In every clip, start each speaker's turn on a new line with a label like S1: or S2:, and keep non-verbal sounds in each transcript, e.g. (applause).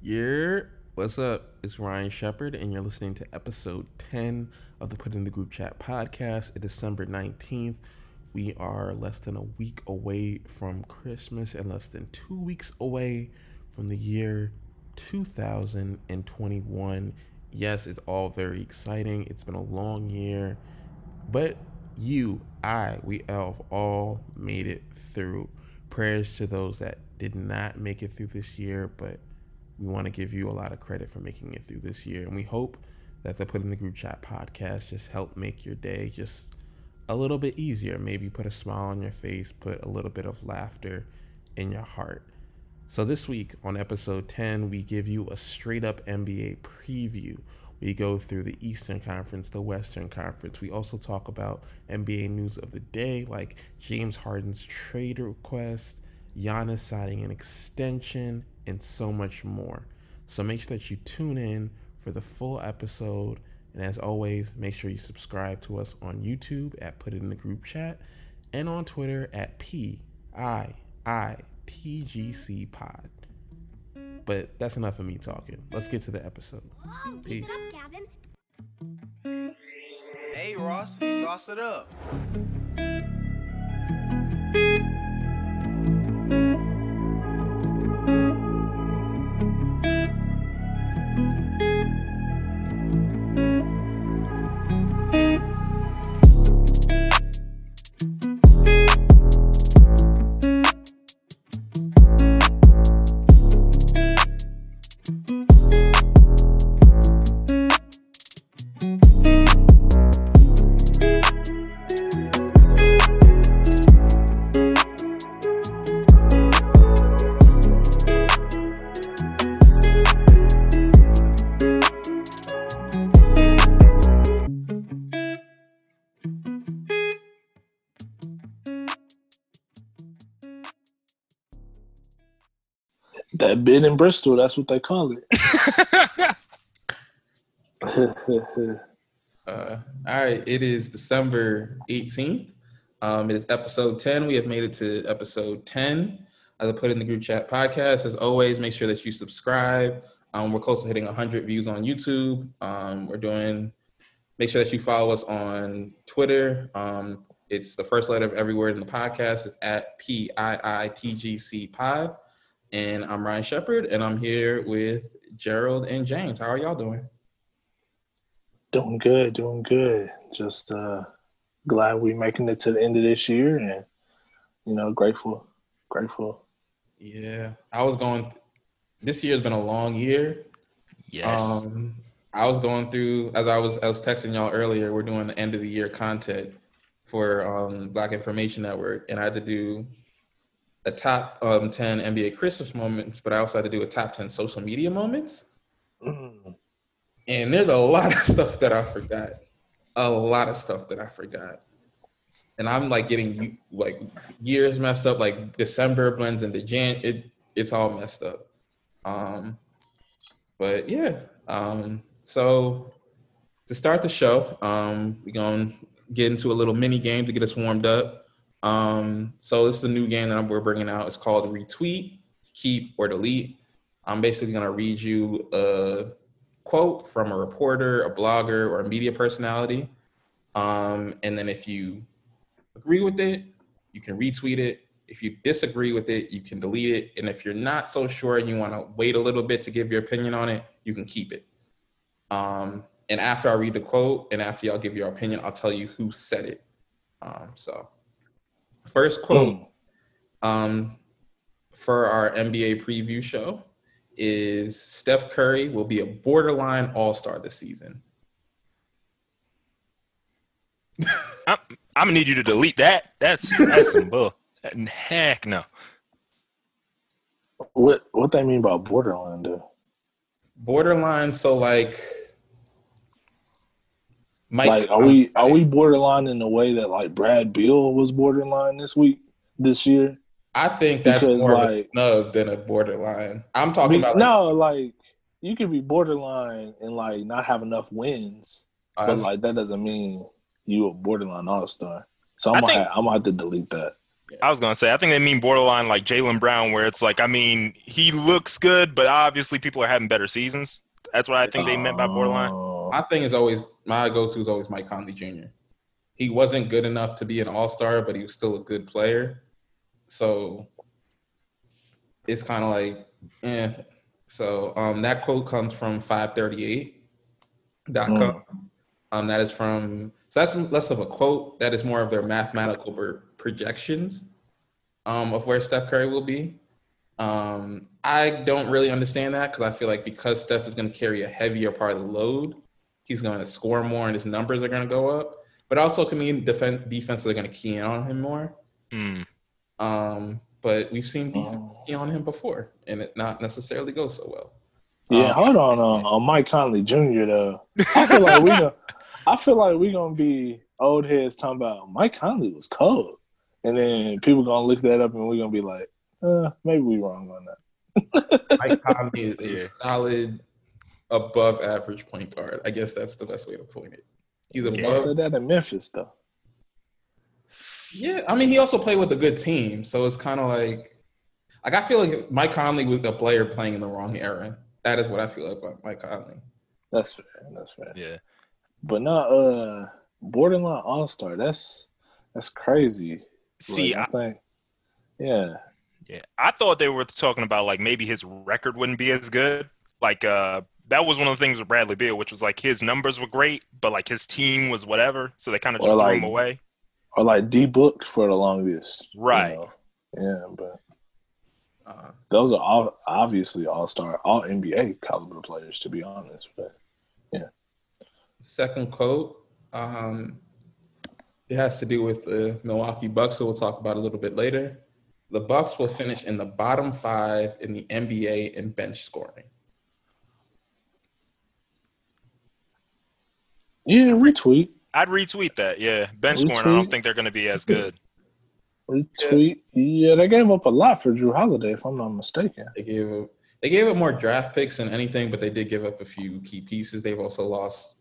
S1: Yeah, what's up? It's Ryan Shepard, and you're listening to episode 10 of the Put in the Group Chat podcast. It's December 19th. We are less than a week away from Christmas and less than two weeks away from the year 2021. Yes, it's all very exciting. It's been a long year, but you, I, we have all made it through. Prayers to those that did not make it through this year, but we want to give you a lot of credit for making it through this year. And we hope that the Put in the Group Chat podcast just help make your day just a little bit easier. Maybe put a smile on your face, put a little bit of laughter in your heart. So this week on episode 10, we give you a straight up NBA preview. We go through the Eastern Conference, the Western Conference. We also talk about NBA news of the day, like James Harden's trade request, Giannis signing an extension, and so much more. So make sure that you tune in for the full episode. And as always, make sure you subscribe to us on YouTube at Put It in the Group Chat and on Twitter at P I I T G C Pod. But that's enough of me talking. Let's get to the episode. Peace.
S2: Hey Ross, sauce it up.
S3: That bid in Bristol, that's what they call it. (laughs) (laughs)
S1: Uh, all right, it is December 18th. Um, it is episode 10. We have made it to episode 10 of the Put in the Group Chat podcast. As always, make sure that you subscribe. Um, we're close to hitting 100 views on YouTube. Um, we're doing, make sure that you follow us on Twitter. Um, it's the first letter of every word in the podcast. It's at P I I T G C Pod. And I'm Ryan Shepard, and I'm here with Gerald and James. How are y'all doing?
S3: doing good, doing good. Just uh glad we're making it to the end of this year and you know, grateful. Grateful.
S1: Yeah, I was going. This year's been a long year.
S4: Yes.
S1: Um, I was going through as I was I was texting y'all earlier. We're doing the end of the year content for um, Black Information Network, and I had to do a top um, ten NBA Christmas moments, but I also had to do a top ten social media moments.
S3: Mm.
S1: And there's a lot of (laughs) stuff that I forgot. A lot of stuff that I forgot. And I'm like getting like years messed up. Like December blends into Jan. It it's all messed up. Um, but yeah. Um, so to start the show, um, we're gonna get into a little mini game to get us warmed up. Um, so this is the new game that we're bringing out. It's called Retweet, Keep, or Delete. I'm basically gonna read you a quote from a reporter, a blogger, or a media personality. Um, and then if you agree with it, you can retweet it. If you disagree with it, you can delete it. And if you're not so sure and you want to wait a little bit to give your opinion on it, you can keep it. Um, and after I read the quote and after y'all give your opinion, I'll tell you who said it. Um, so, first quote um, for our NBA preview show is Steph Curry will be a borderline all star this season. (laughs)
S4: I'm, I'm gonna need you to delete that. That's that's some bull. Heck no.
S3: What what they mean by borderline though?
S1: Borderline, so like, Mike,
S3: like are we are we borderline in the way that like Brad Beal was borderline this week this year?
S1: I think that's
S3: Because,
S1: more of a
S3: like-
S1: snub than a borderline. I'm talking
S3: mean,
S1: about like,
S3: no, like you could be borderline and like not have enough wins,
S1: uh,
S3: but like that doesn't mean you a borderline all star. So I'm
S4: I
S3: gonna
S4: think-
S3: have, I'm gonna have to delete that.
S4: I was gonna say, I think they mean borderline like Jaylen Brown, where it's like, I mean, he looks good, but obviously people are having better seasons. That's what I think they meant by borderline.
S1: My thing is always my go-to is always Mike Conley Jr. He wasn't good enough to be an all-star, but he was still a good player. So it's kind of like, eh. So um, that quote comes from 538.com.
S3: Mm.
S1: Um, that is from so that's less of a quote. That is more of their mathematical projections um, of where Steph Curry will be. Um, I don't really understand that because I feel like because Steph is going to carry a heavier part of the load, he's going to score more and his numbers are going to go up. But also, can mean defense defenses are going to key in on him more.
S4: Hmm.
S1: Um, but we've seen defense
S3: Oh.
S1: key on him before, and it not necessarily go so well.
S3: Yeah,
S1: Um,
S3: hold on, on on Mike Conley Jr. Though I feel like we gonna, I feel like we gonna be old heads talking about Mike Conley was cold, and then people gonna look that up and we're gonna be like, uh, maybe we wrong on that.
S1: Mike Conley is (laughs) a
S4: Yeah.
S1: solid, above average point guard. I guess that's the best way to point it. He's
S3: I
S1: above.
S3: said that in Memphis though.
S1: Yeah, I mean, he also played with a good team, so it's kind of like, like I feel like Mike Conley was a player playing in the wrong era. That is what I feel like about Mike Conley.
S3: That's fair. That's fair.
S4: Yeah.
S3: But not uh borderline all star. That's that's crazy.
S4: See,
S3: Like,
S4: I,
S3: I think, yeah.
S4: yeah, I thought they were talking about like maybe his record wouldn't be as good. Like, uh, that was one of the things with Bradley Beal, which was like his numbers were great, but like his team was whatever, so they kind of
S3: Or,
S4: just threw
S3: like,
S4: him away.
S3: Or like D book for the longest. you
S4: Right.
S3: know. Yeah, but
S1: Uh,
S3: those are all obviously all star, all NBA caliber players, to be honest. But yeah,
S1: second quote, um, it has to do with the Milwaukee Bucks, who we'll talk about a little bit later. The Bucks will finish in the bottom five in the NBA in bench scoring.
S3: Yeah, retweet,
S4: I'd retweet that. Yeah, bench scoring. I don't think they're going to be as good.
S3: retweet. Yeah, they gave up a lot for Jrue Holiday, if I'm not mistaken.
S1: They gave up, they gave up more draft picks than anything, but they did give up a few key pieces. They've also lost.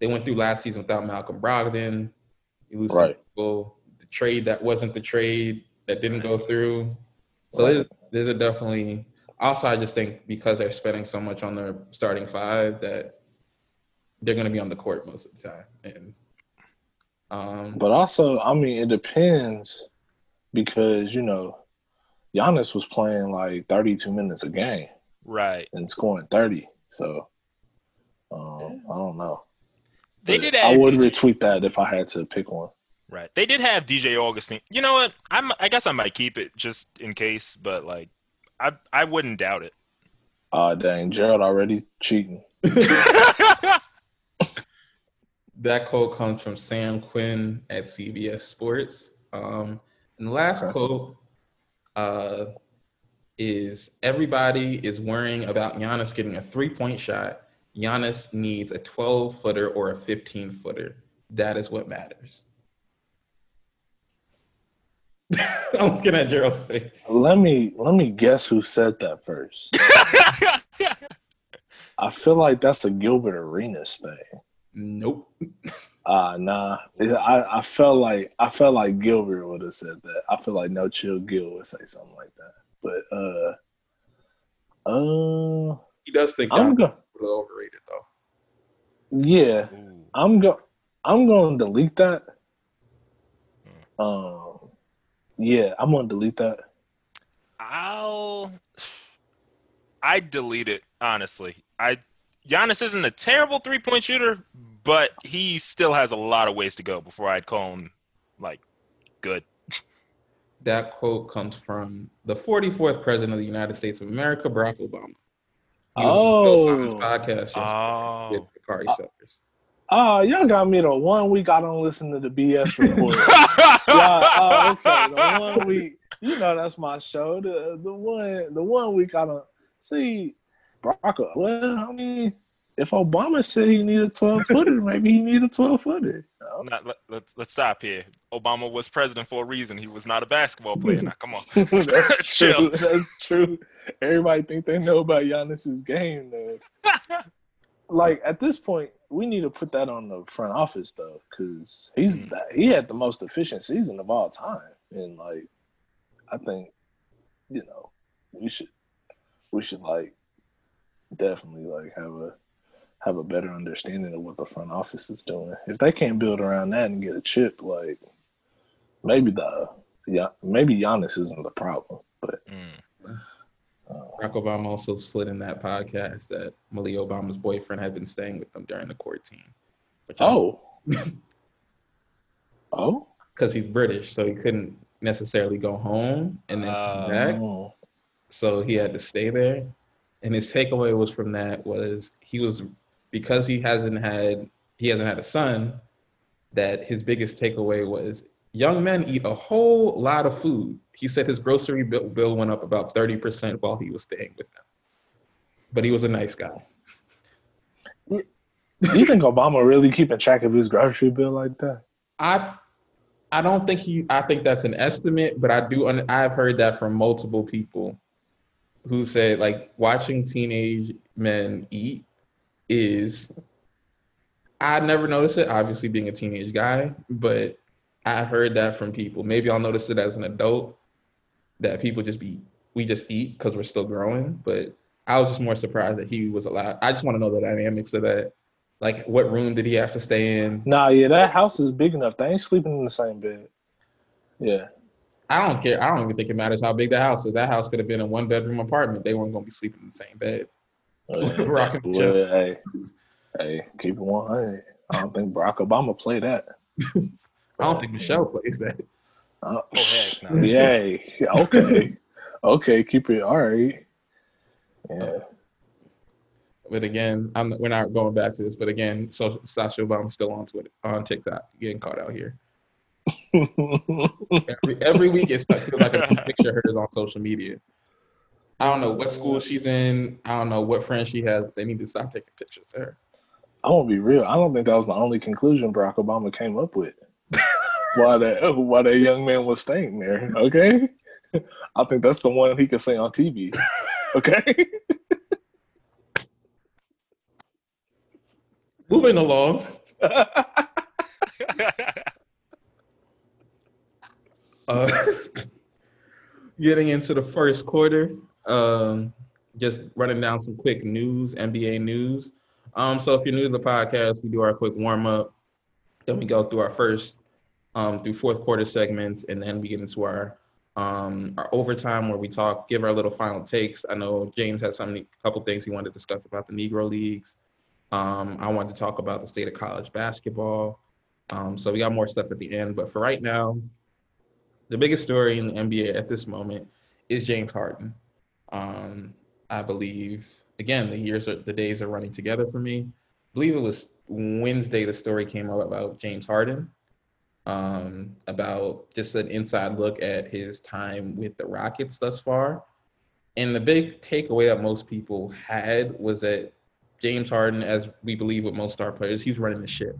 S1: They went through last season without Malcolm Brogdon. You lose
S3: Right.
S1: people. The trade that wasn't the trade that didn't go through. So
S3: Right.
S1: there's, there's a definitely. Also, I just think because they're spending so much on their starting five that they're going to be on the court most of the time. And um,
S3: But also, I mean, it depends because you know, Giannis was playing like 32 minutes a game
S4: Right.
S3: and scoring 30. So um, I don't know.
S4: They
S3: But
S4: did
S3: I would
S4: DJ
S3: retweet that if I had to pick one.
S4: Right. They did have DJ Augustin. You know what? I'm. I guess I might keep it just in case, but like, I I wouldn't doubt it.
S3: Ah, dang, Gerald already cheating. (laughs) (laughs)
S1: that quote comes from Sam Quinn at CBS Sports. Um, and the last
S3: Okay.
S1: quote uh, is everybody is worrying about Giannis getting a three point shot. Giannis needs a 12 footer or a 15 footer. That is what matters. (laughs) I'm looking at Gerald's face.
S3: Let me let me guess who said that first. (laughs) I feel like that's a Gilbert Arenas thing.
S1: Nope.
S3: Ah, nah. I, I felt like I felt like Gilbert would have said that. I feel like No Chill Gil would say something like that. But uh, uh,
S1: He does think
S3: I'm
S1: Giannis
S3: go.
S1: is a overrated, though.
S3: Yeah,
S4: Ooh.
S3: I'm go. I'm going to delete that. Um, yeah, I'm going to delete that.
S4: I'll. I delete it honestly. I Giannis isn't a terrible three point shooter, but he still has a lot of ways to go before I'd call him like good. (laughs)
S1: That quote comes from the 44th president of the United States of America, Barack Obama. He was
S3: Oh.
S1: on Bill podcast yesterday
S4: Oh,
S1: with Bakari ah. Sellers.
S3: Oh, ah, y'all got me the one week I don't listen to the BS (laughs) report. (laughs) yeah, oh, okay. The one week, you know, that's my show. The the one the one week I don't see Barack. Well, I mean, if Obama said he needed a twelve footer, (laughs) maybe he needed a twelve footer.
S4: Not, let, let's let's stop here. Obama was president for a reason. He was not a basketball player. Now, come on. (laughs)
S3: that's (laughs) true. That's true. Everybody think they know about Giannis's game, though. like at this point, we need to put that on the front office though, because he's
S4: Mm.
S3: he had the most efficient season of all time, and like I think, you know, we should we should like definitely like have a have a better understanding of what the front office is doing. If they can't build around that and get a chip, like maybe the yeah maybe Giannis isn't the problem, but
S4: Mm.
S1: Barack Obama also slid in that podcast that Malia Obama's boyfriend had been staying with them during the quarantine. Which
S3: oh (laughs) oh
S1: because he's British, so he couldn't necessarily go home and then come
S4: Oh.
S1: back.
S3: oh.
S1: so he had to stay there. And his takeaway was from that was he was because he hasn't had he hasn't had a son. That his biggest takeaway was young men eat a whole lot of food. He said his grocery bill, bill went up about thirty percent while he was staying with them. But he was a nice guy.
S3: Do you think Obama really keeping track of his grocery bill like that?
S1: I I don't think he I think that's an estimate, but I do I've heard that from multiple people who said like watching teenage men eat is I never noticed it obviously being a teenage guy, but I heard that from people. Maybe I'll notice it as an adult that people just be we just eat cuz we're still growing, but I was just more surprised that he was allowed. I just want to know the dynamics of that. Like what room did he have to stay in?
S3: Nah, yeah, that house is big enough. They ain't sleeping in the same bed. Yeah.
S1: I don't care. I don't even think it matters how big the house is. That house could have been a one bedroom apartment. They weren't going to be sleeping in the same bed. (laughs) Rocking the
S3: Well, hey, hey, keep it one hundred. I don't think Barack Obama played that. (laughs)
S1: I don't think Michelle plays that.
S3: Uh,
S4: Oh heck no. (laughs)
S3: Yay. Okay. okay, keep it all right. Yeah.
S1: But again, I'm we're not going back to this. But again, so Sasha Obama's still on Twitter, on TikTok, getting caught out here. Every, every week, it's feel like a picture of hers on social media. I don't know what school she's in. I don't know what friends she has. They need to stop taking pictures of her.
S3: I won't be real. I don't think that was the only conclusion Barack Obama came up with. (laughs) why that why that young man was staying there. Okay. (laughs) I think that's the one he could say on TV. (laughs) Okay.
S1: Moving along. Uh, (laughs) getting into the first quarter, um, just running down some quick news, NBA news. Um, so if you're new to the podcast, we do our quick warm up, then we go through our first um, through fourth quarter segments, and then we get into our um, our overtime where we talk, give our little final takes. I know James has some couple things he wanted to discuss about the Negro leagues. Um, I wanted to talk about the state of college basketball. Um, so we got more stuff at the end, but for right now, the biggest story in the NBA at this moment is James Harden. Um, I believe again the years are the days are running together for me. I believe it was Wednesday the story came out about James Harden, um, about just an inside look at his time with the Rockets thus far. And the big takeaway that most people had was that James Harden, as we believe with most star players, he's running the ship.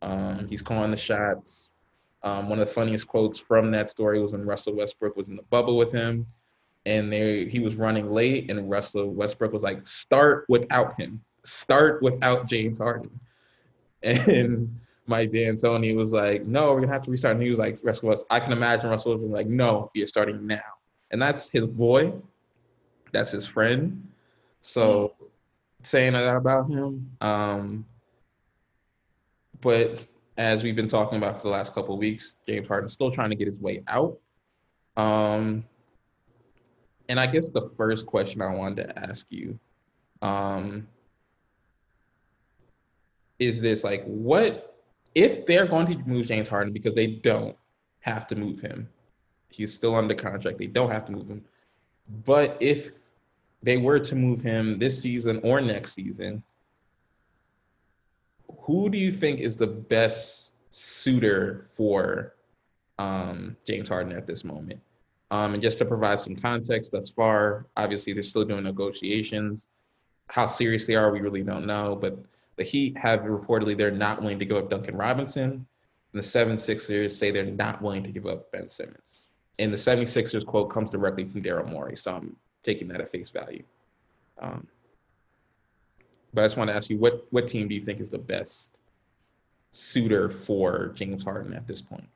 S1: Um, he's calling the shots. Um, one of the funniest quotes from that story was when Russell Westbrook was in the bubble with him, and they he was running late, and Russell Westbrook was like, "Start without him. Start without James Harden." (laughs) And Mike D'Antoni was like, "No, we're gonna have to restart." And he was like, "Russell, West- I can imagine Russell was like, no, you're starting now." And that's his boy. That's his friend. So saying that about him. Um, but as we've been talking about for the last couple of weeks, James Harden's still trying to get his way out. Um, and I guess the first question I wanted to ask you um, is this like, what if they're going to move James Harden because they don't have to move him? He's still under contract. They don't have to move him. But if they were to move him this season or next season, who do you think is the best suitor for um, James Harden at this moment? Um, and just to provide some context, thus far, obviously they're still doing negotiations. How serious they are, we really don't know. But the Heat have reportedly they're not willing to give up Duncan Robinson. And the 76ers say they're not willing to give up Ben Simmons. And the 76ers quote comes directly from Daryl Morey. So I'm taking that at face value. Um, but I just want to ask you, what what team do you think is the best suitor for James Harden at this point?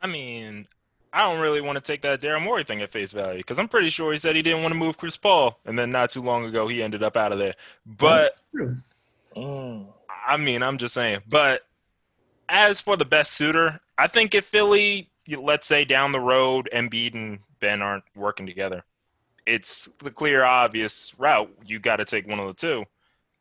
S4: I mean, I don't really want to take that Daryl Morey thing at face value because I'm pretty sure he said he didn't want to move Chris Paul, and then not too long ago he ended up out of there. But
S3: Mm.
S4: I mean, I'm just saying. But as for the best suitor, I think if Philly, let's say down the road, Embiid and Ben aren't working together, it's the clear, obvious route. You got to take one of the two.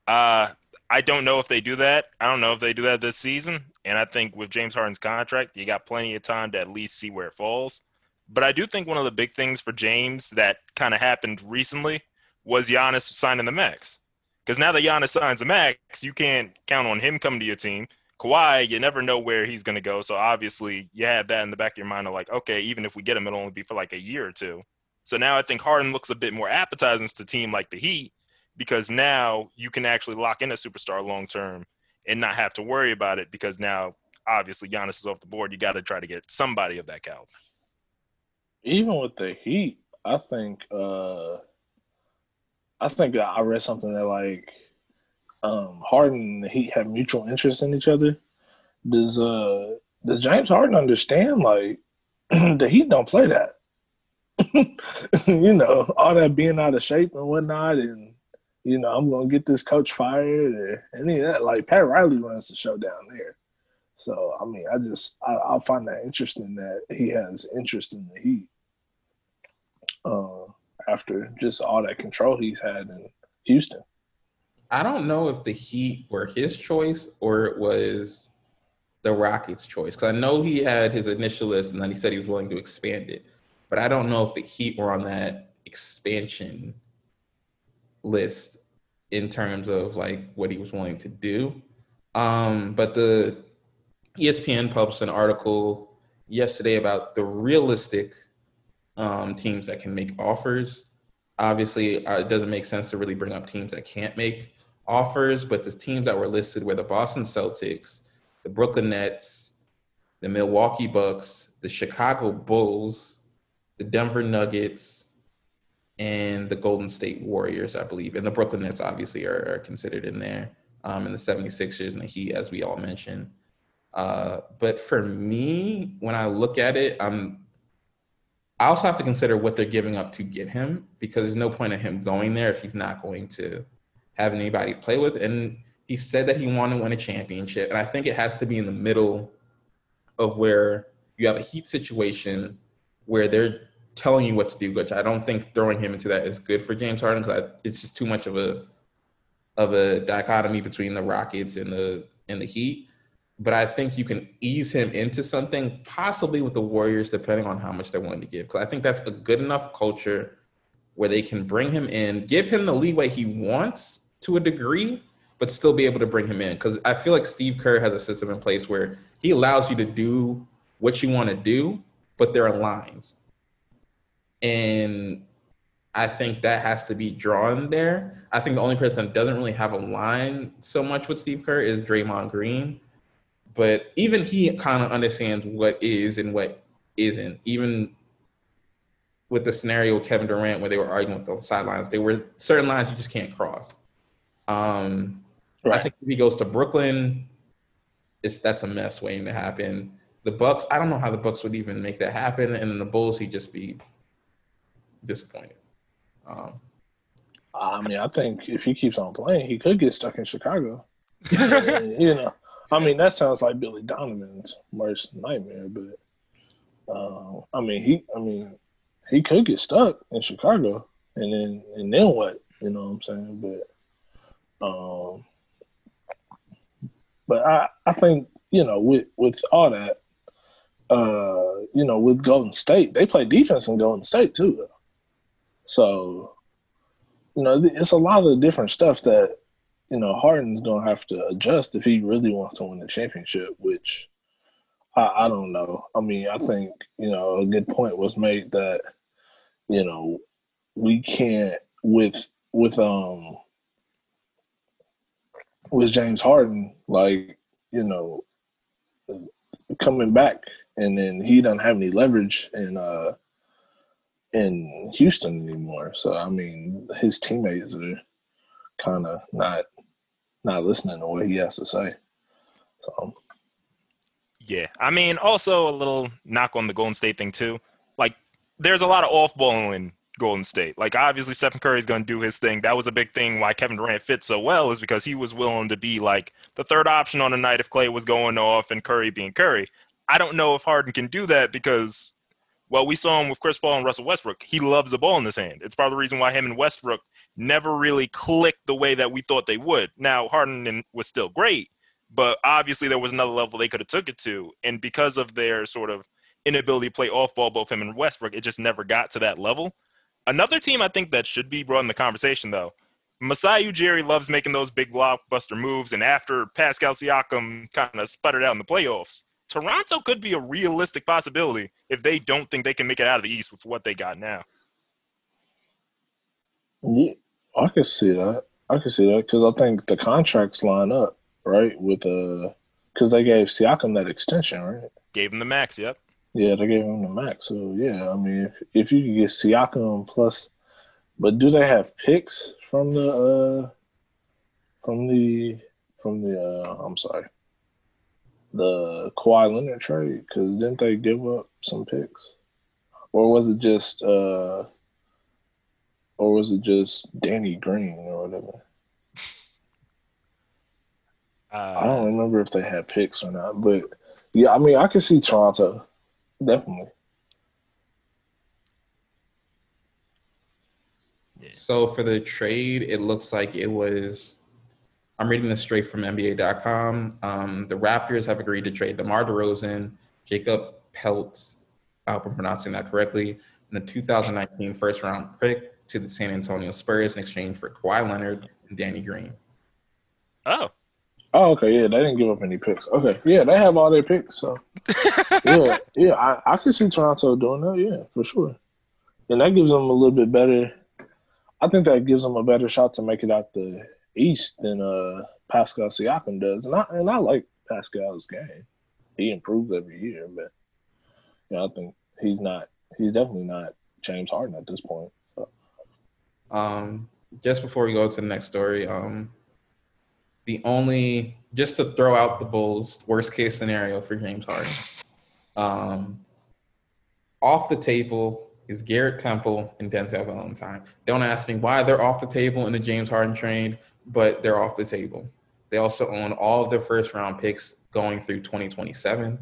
S4: Uh, I don't know if they do that. I don't know if they do that this season. And I think with James Harden's contract, you got plenty of time to at least see where it falls. But I do think one of the big things for James that kind of happened recently was Giannis signing the max. Because now that Giannis signs a max, you can't count on him coming to your team. Kawhi, you never know where he's going to go. So obviously, you have that in the back of your mind of like, okay, even if we get him, it'll only be for like a year or two. So now I think Harden looks a bit more appetizing to a team like the Heat because now you can actually lock in a superstar long term and not have to worry about it because now obviously Giannis is off the board. You got to try to get somebody of that caliber.
S3: even with the Heat, I think uh I think I read something that like um Harden and the Heat have mutual interest in each other. Does uh does James Harden understand like (clears throat) the Heat don't play that? (laughs) you know, all that being out of shape and whatnot and you know, I'm gonna get this coach fired or any of that. Like Pat Riley runs the show down there. So I mean, I just I, I find that interesting that he has interest in the Heat uh, after just all that control he's had in Houston.
S1: I don't know if the Heat were his choice or it was the Rockets' choice. Because I know he had his initial list and then he said he was willing to expand it. But I don't know if the Heat were on that expansion list in terms of like what he was willing to do. Um, but the ESPN published an article yesterday about the realistic um, teams that can make offers. Obviously, uh, it doesn't make sense to really bring up teams that can't make offers, but the teams that were listed were the Boston Celtics, the Brooklyn Nets, the Milwaukee Bucks, the Chicago Bulls, the Denver Nuggets, and the Golden State Warriors, I believe. And the Brooklyn Nets obviously are, are considered in there, um, and the 76ers and the Heat, as we all mentioned. Uh, but for me, when I look at it, I'm I also have to consider what they're giving up to get him because there's no point in him going there if he's not going to have anybody to play with. And he said that he wanted to win a championship. And I think it has to be in the middle of where you have a heat situation where they're telling you what to do, which I don't think throwing him into that is good for James Harden because it's just too much of a of a dichotomy between the Rockets and the and the Heat but I think you can ease him into something, possibly with the Warriors, depending on how much they're willing to give. Because I think that's a good enough culture where they can bring him in, give him the leeway he wants to a degree, but still be able to bring him in. Because I feel like Steve Kerr has a system in place where he allows you to do what you want to do, but there are lines. And I think that has to be drawn there. I think the only person that doesn't really have a line so much with Steve Kerr is Draymond Green but even he kind of understands what is and what isn't. Even with the scenario Kevin Durant where they were arguing with the sidelines, there were certain lines you just can't cross. Um, I think if he goes to Brooklyn, it's that's a mess waiting to happen. The Bucks, I don't know how the Bucks would even make that happen, and then the Bulls, he'd just be disappointed. Um,
S3: I mean, I think if he keeps on playing, he could get stuck in Chicago. (laughs) you know, I mean, that sounds like Billy Donovan's worst nightmare. But uh, I mean, he, I mean, he could get stuck in Chicago, and then and then what? You know what I'm saying? But, um, but I I think you know with with all that, uh, you know, with Golden State, they play defense in Golden State too. So, you know, it's a lot of different stuff that you know, Harden's gonna have to adjust if he really wants to win the championship, which I, I don't know. I mean, I think, you know, a good point was made that, you know, we can't with with um with James Harden, like, you know, coming back and then he doesn't have any leverage and uh in Houston anymore. So I mean his teammates are kind of not not listening to what he has to say. So
S4: Yeah, I mean, also a little knock on the Golden State thing too. Like, there's a lot of off ball in Golden State. Like, obviously, Stephen Curry's going to do his thing. That was a big thing why Kevin Durant fit so well is because he was willing to be like the third option on a night if Clay was going off and Curry being Curry. I don't know if Harden can do that because, well, we saw him with Chris Paul and Russell Westbrook. He loves the ball in his hand. It's part of the reason why him and Westbrook never really clicked the way that we thought they would. Now, Harden was still great, but obviously there was another level they could have took it to, and because of their sort of inability to play off ball, both him and Westbrook, it just never got to that level. Another team I think that should be brought in the conversation though. Masai Ujiri loves making those big blockbuster moves, and after Pascal Siakam kind of sputtered out in the playoffs, Toronto could be a realistic possibility if they don't think they can make it out of the East with what they got now.
S3: Yeah, I can see that. I can see that because I think the contracts line up right with uh because they gave Siakam that extension, right?
S4: Gave him the max. Yep.
S3: Yeah, they gave him the max. So yeah, I mean, if, if you could get Siakam plus, but do they have picks from the uh from the from the uh I'm sorry, the Kawhi Leonard trade? Because didn't they give up some picks, or was it just uh, or was it just Danny Green or whatever?
S4: Uh,
S3: I don't remember if they had picks or not, but yeah, I mean, I can see Toronto definitely.
S1: So for the trade, it looks like it was. I'm reading this straight from NBA.com. Um, the Raptors have agreed to trade DeMar DeRozan, Jacob Peltz, I hope I'm pronouncing that correctly, and the 2019 first round pick to the San Antonio Spurs in exchange for Kawhi Leonard and Danny Green.
S4: Oh,
S3: Oh, okay, yeah, they didn't give up any picks. Okay, yeah, they have all their picks, so (laughs) yeah, yeah, I, I can see Toronto doing that, yeah, for sure. And that gives them a little bit better. I think that gives them a better shot to make it out the East than uh, Pascal Siakam does. And I and I like Pascal's game. He improves every year, but you know, I think he's not. He's definitely not James Harden at this point. So.
S1: Um, just before we go to the next story, um, the only just to throw out the Bulls worst case scenario for James Harden. Um, off the table is Garrett Temple and Denzel Valentine. Don't ask me why they're off the table in the James Harden trade, but they're off the table. They also own all of their first round picks going through 2027.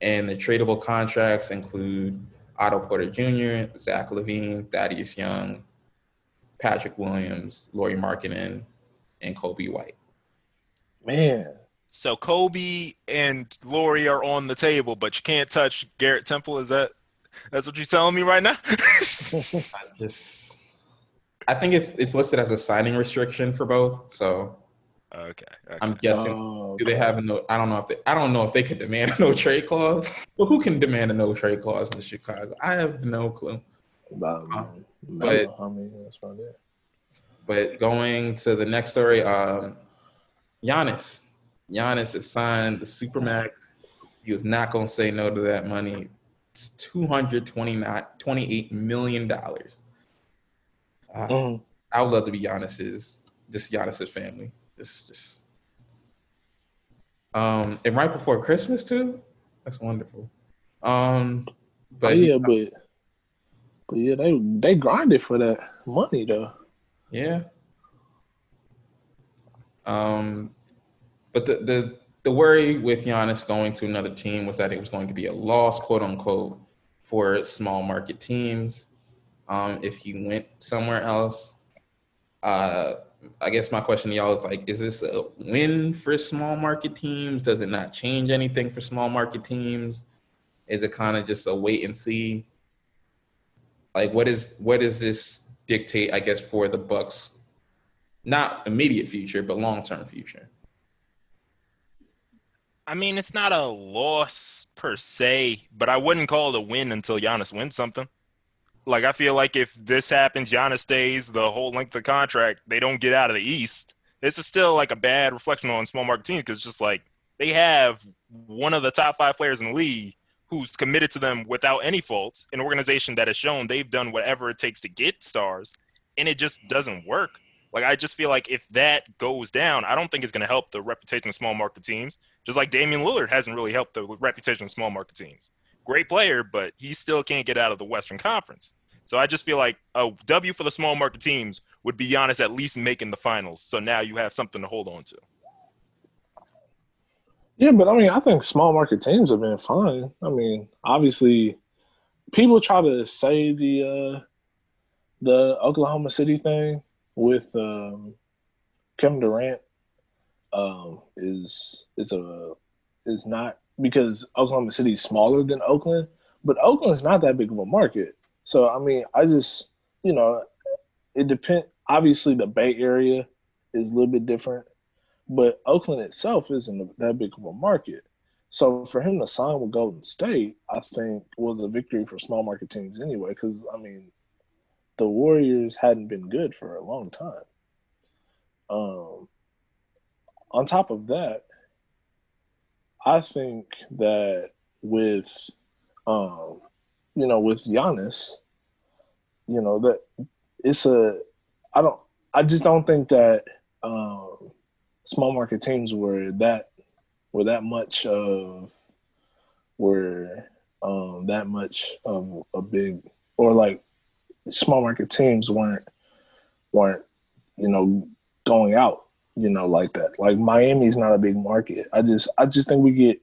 S1: And the tradable contracts include Otto Porter Jr., Zach LaVine, Thaddeus Young, Patrick Williams, Lauri Markkanen, and Coby White.
S3: Man,
S4: so Coby and Lauri are on the table, but you can't touch Garrett Temple. Is that that's what you're telling me right now? (laughs)
S1: I just, I think it's it's listed as a signing restriction for both. So
S4: okay, okay.
S1: I'm guessing.
S3: oh,
S1: Do they have a no? I don't know if they. I don't know if they could demand a no trade clause. But who can demand a no trade clause in Chicago? I have no clue.
S3: About,
S1: but-
S3: I mean, that's about it.
S1: But going to the next story, um, Giannis. Giannis has signed the supermax. He was not going to say no to that money. It's two hundred twenty-nine, twenty-eight million dollars. Uh,
S3: Mhm.
S1: I would love to be Giannis's, just Giannis's family. Just, just. Um, and right before Christmas too. That's wonderful. Um,
S3: But
S1: but
S3: yeah, but but yeah, they they grinded for that money though.
S1: Yeah. Um, but the the the worry with Giannis going to another team was that it was going to be a loss, quote unquote, for small market teams. Um, if he went somewhere else, uh, I guess my question to y'all is like, is this a win for small market teams? Does it not change anything for small market teams? Is it kind of just a wait and see? Like, what is what does this dictate? I guess for the Bucks, not immediate future, but long term future.
S4: I mean, it's not a loss per se, but I wouldn't call it a win until Giannis wins something. Like I feel like if this happens, Giannis stays the whole length of the contract, they don't get out of the East. This is still like a bad reflection on small market teams because just like they have one of the top five players in the league who's committed to them without any faults, an organization that has shown they've done whatever it takes to get stars, and it just doesn't work. Like I just feel like if that goes down, I don't think it's going to help the reputation of small market teams Just like Damian Lillard hasn't really helped the reputation of small market teams. Great player, but he still can't get out of the Western Conference. So I just feel like a W for the small market teams would be Giannis at least making the finals. So now you have something to hold on to.
S3: Yeah, but I mean, I think small market teams have been fine. I mean, obviously, people try to say the uh, the Oklahoma City thing with um, Kevin Durant um, is is a is not because Oklahoma City is smaller than Oakland, but Oakland's not that big of a market. So I mean, I just you know, it depend. Obviously, the Bay Area is a little bit different, but Oakland itself isn't that big of a market. So for him to sign with Golden State, I think was a victory for small market teams anyway. Because I mean, the Warriors hadn't been good for a long time. Um, on top of that, I think that with, um, you know, with Giannis, you know that it's a. I don't. I just don't think that um, small market teams were that were that much of were um, that much of a big or like small market teams weren't weren't you know going out you know like that like miami's not a big market i just i just think we get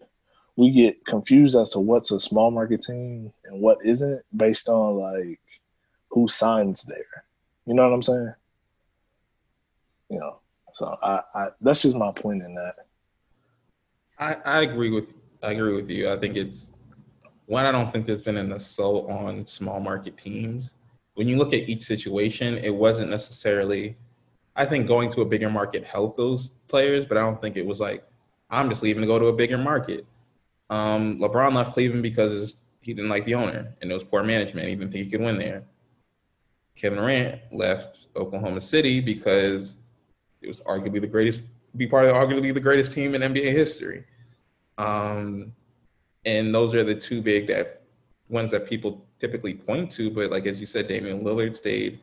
S3: we get confused as to what's a small market team and what isn't based on like who signs there you know what i'm saying you know so i, I that's just my point in that
S1: I, I agree with I agree with you. I think it's one. I don't think there's been an assault on small market teams. When you look at each situation, it wasn't necessarily. I think going to a bigger market helped those players, but I don't think it was like I'm just leaving to go to a bigger market. Um, LeBron left Cleveland because he didn't like the owner and it was poor management. He didn't think he could win there. Kevin Durant left Oklahoma City because it was arguably the greatest be part of arguably the greatest team in NBA history. Um, and those are the two big that ones that people typically point to. But like as you said, Damian Lillard stayed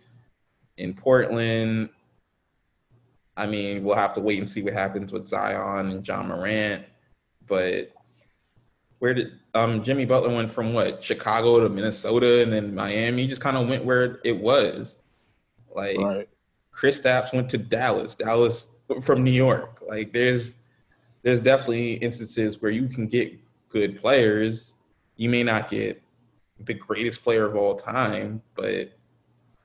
S1: in Portland. I mean, we'll have to wait and see what happens with Zion and Ja Morant. But where did um, Jimmy Butler went from what Chicago to Minnesota and then Miami? He just kind of went where it was. Like right. Kristaps went to Dallas. Dallas from New York. Like there's there's definitely instances where you can get good players. You may not get the greatest player of all time, but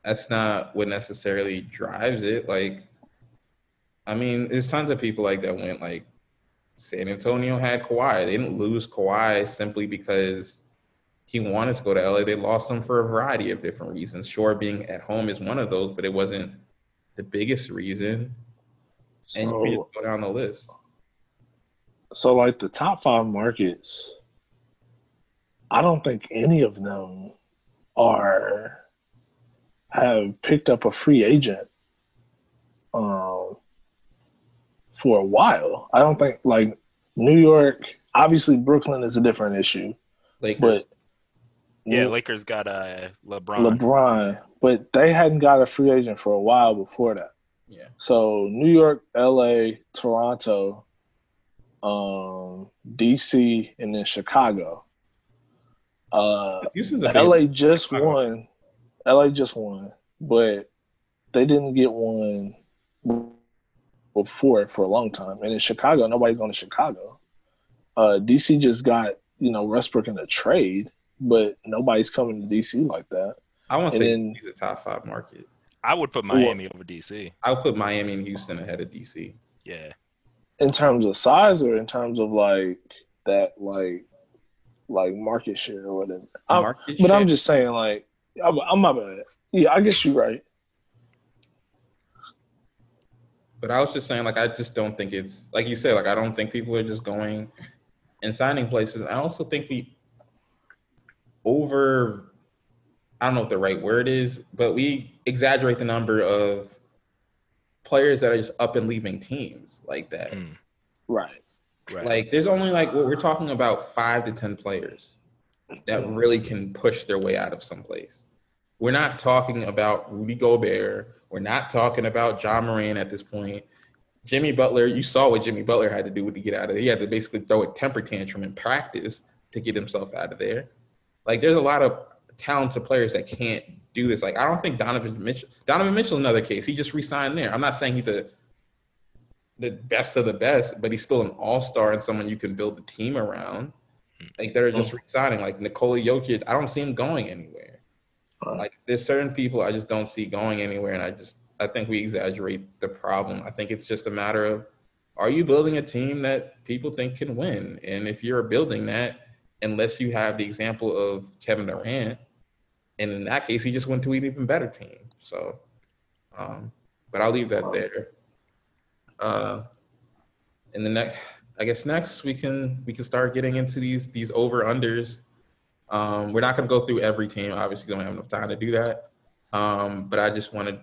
S1: that's not what necessarily drives it. Like, I mean, there's tons of people like that went like San Antonio had Kawhi. They didn't lose Kawhi simply because he wanted to go to LA. They lost him for a variety of different reasons. Sure, being at home is one of those, but it wasn't the biggest reason. So, and you go down the list.
S3: So, like the top five markets, I don't think any of them are have picked up a free agent um, for a while. I don't think like New York. Obviously, Brooklyn is a different issue,
S1: Lakers.
S3: but
S4: yeah, Lakers got uh, LeBron.
S3: LeBron, but they hadn't got a free agent for a while before that.
S1: Yeah.
S3: So New York, LA, Toronto, um, DC, and then Chicago. Uh, the LA just Chicago. won. LA just won, but they didn't get one before for a long time. And in Chicago, nobody's going to Chicago. Uh, DC just got you know Westbrook in a trade, but nobody's coming to DC like that.
S1: I want to say then, he's a top five market.
S4: I would put Miami over DC.
S1: I would put Miami and Houston ahead of DC.
S4: Yeah.
S3: In terms of size or in terms of like that like like market share or whatever. Market but share. I'm just saying like I'm, I'm my bad. Yeah, I guess you're right.
S1: But I was just saying, like, I just don't think it's like you said, like, I don't think people are just going and signing places. I also think we over I don't know what the right word is, but we exaggerate the number of players that are just up and leaving teams like that. Mm.
S3: Right.
S1: Right. Like there's only like what we're talking about five to ten players that really can push their way out of some place. We're not talking about Rudy Gobert. We're not talking about Ja Morant at this point. Jimmy Butler, you saw what Jimmy Butler had to do to get out of there. He had to basically throw a temper tantrum in practice to get himself out of there. Like there's a lot of talented players that can't do this. Like I don't think Donovan Mitchell Donovan Mitchell another case. He just resigned there. I'm not saying he's the the best of the best, but he's still an all-star and someone you can build a team around. Like they're just oh. resigning. Like Nikola Jokic, I don't see him going anywhere. Like there's certain people I just don't see going anywhere, and I just I think we exaggerate the problem. I think it's just a matter of are you building a team that people think can win? And if you're building that, unless you have the example of Kevin Durant, and in that case, he just went to an even better team. So, um, but I'll leave that there. Uh, in the next, I guess next we can we can start getting into these these over unders. Um, we're not going to go through every team. Obviously, don't have enough time to do that. Um, but I just want to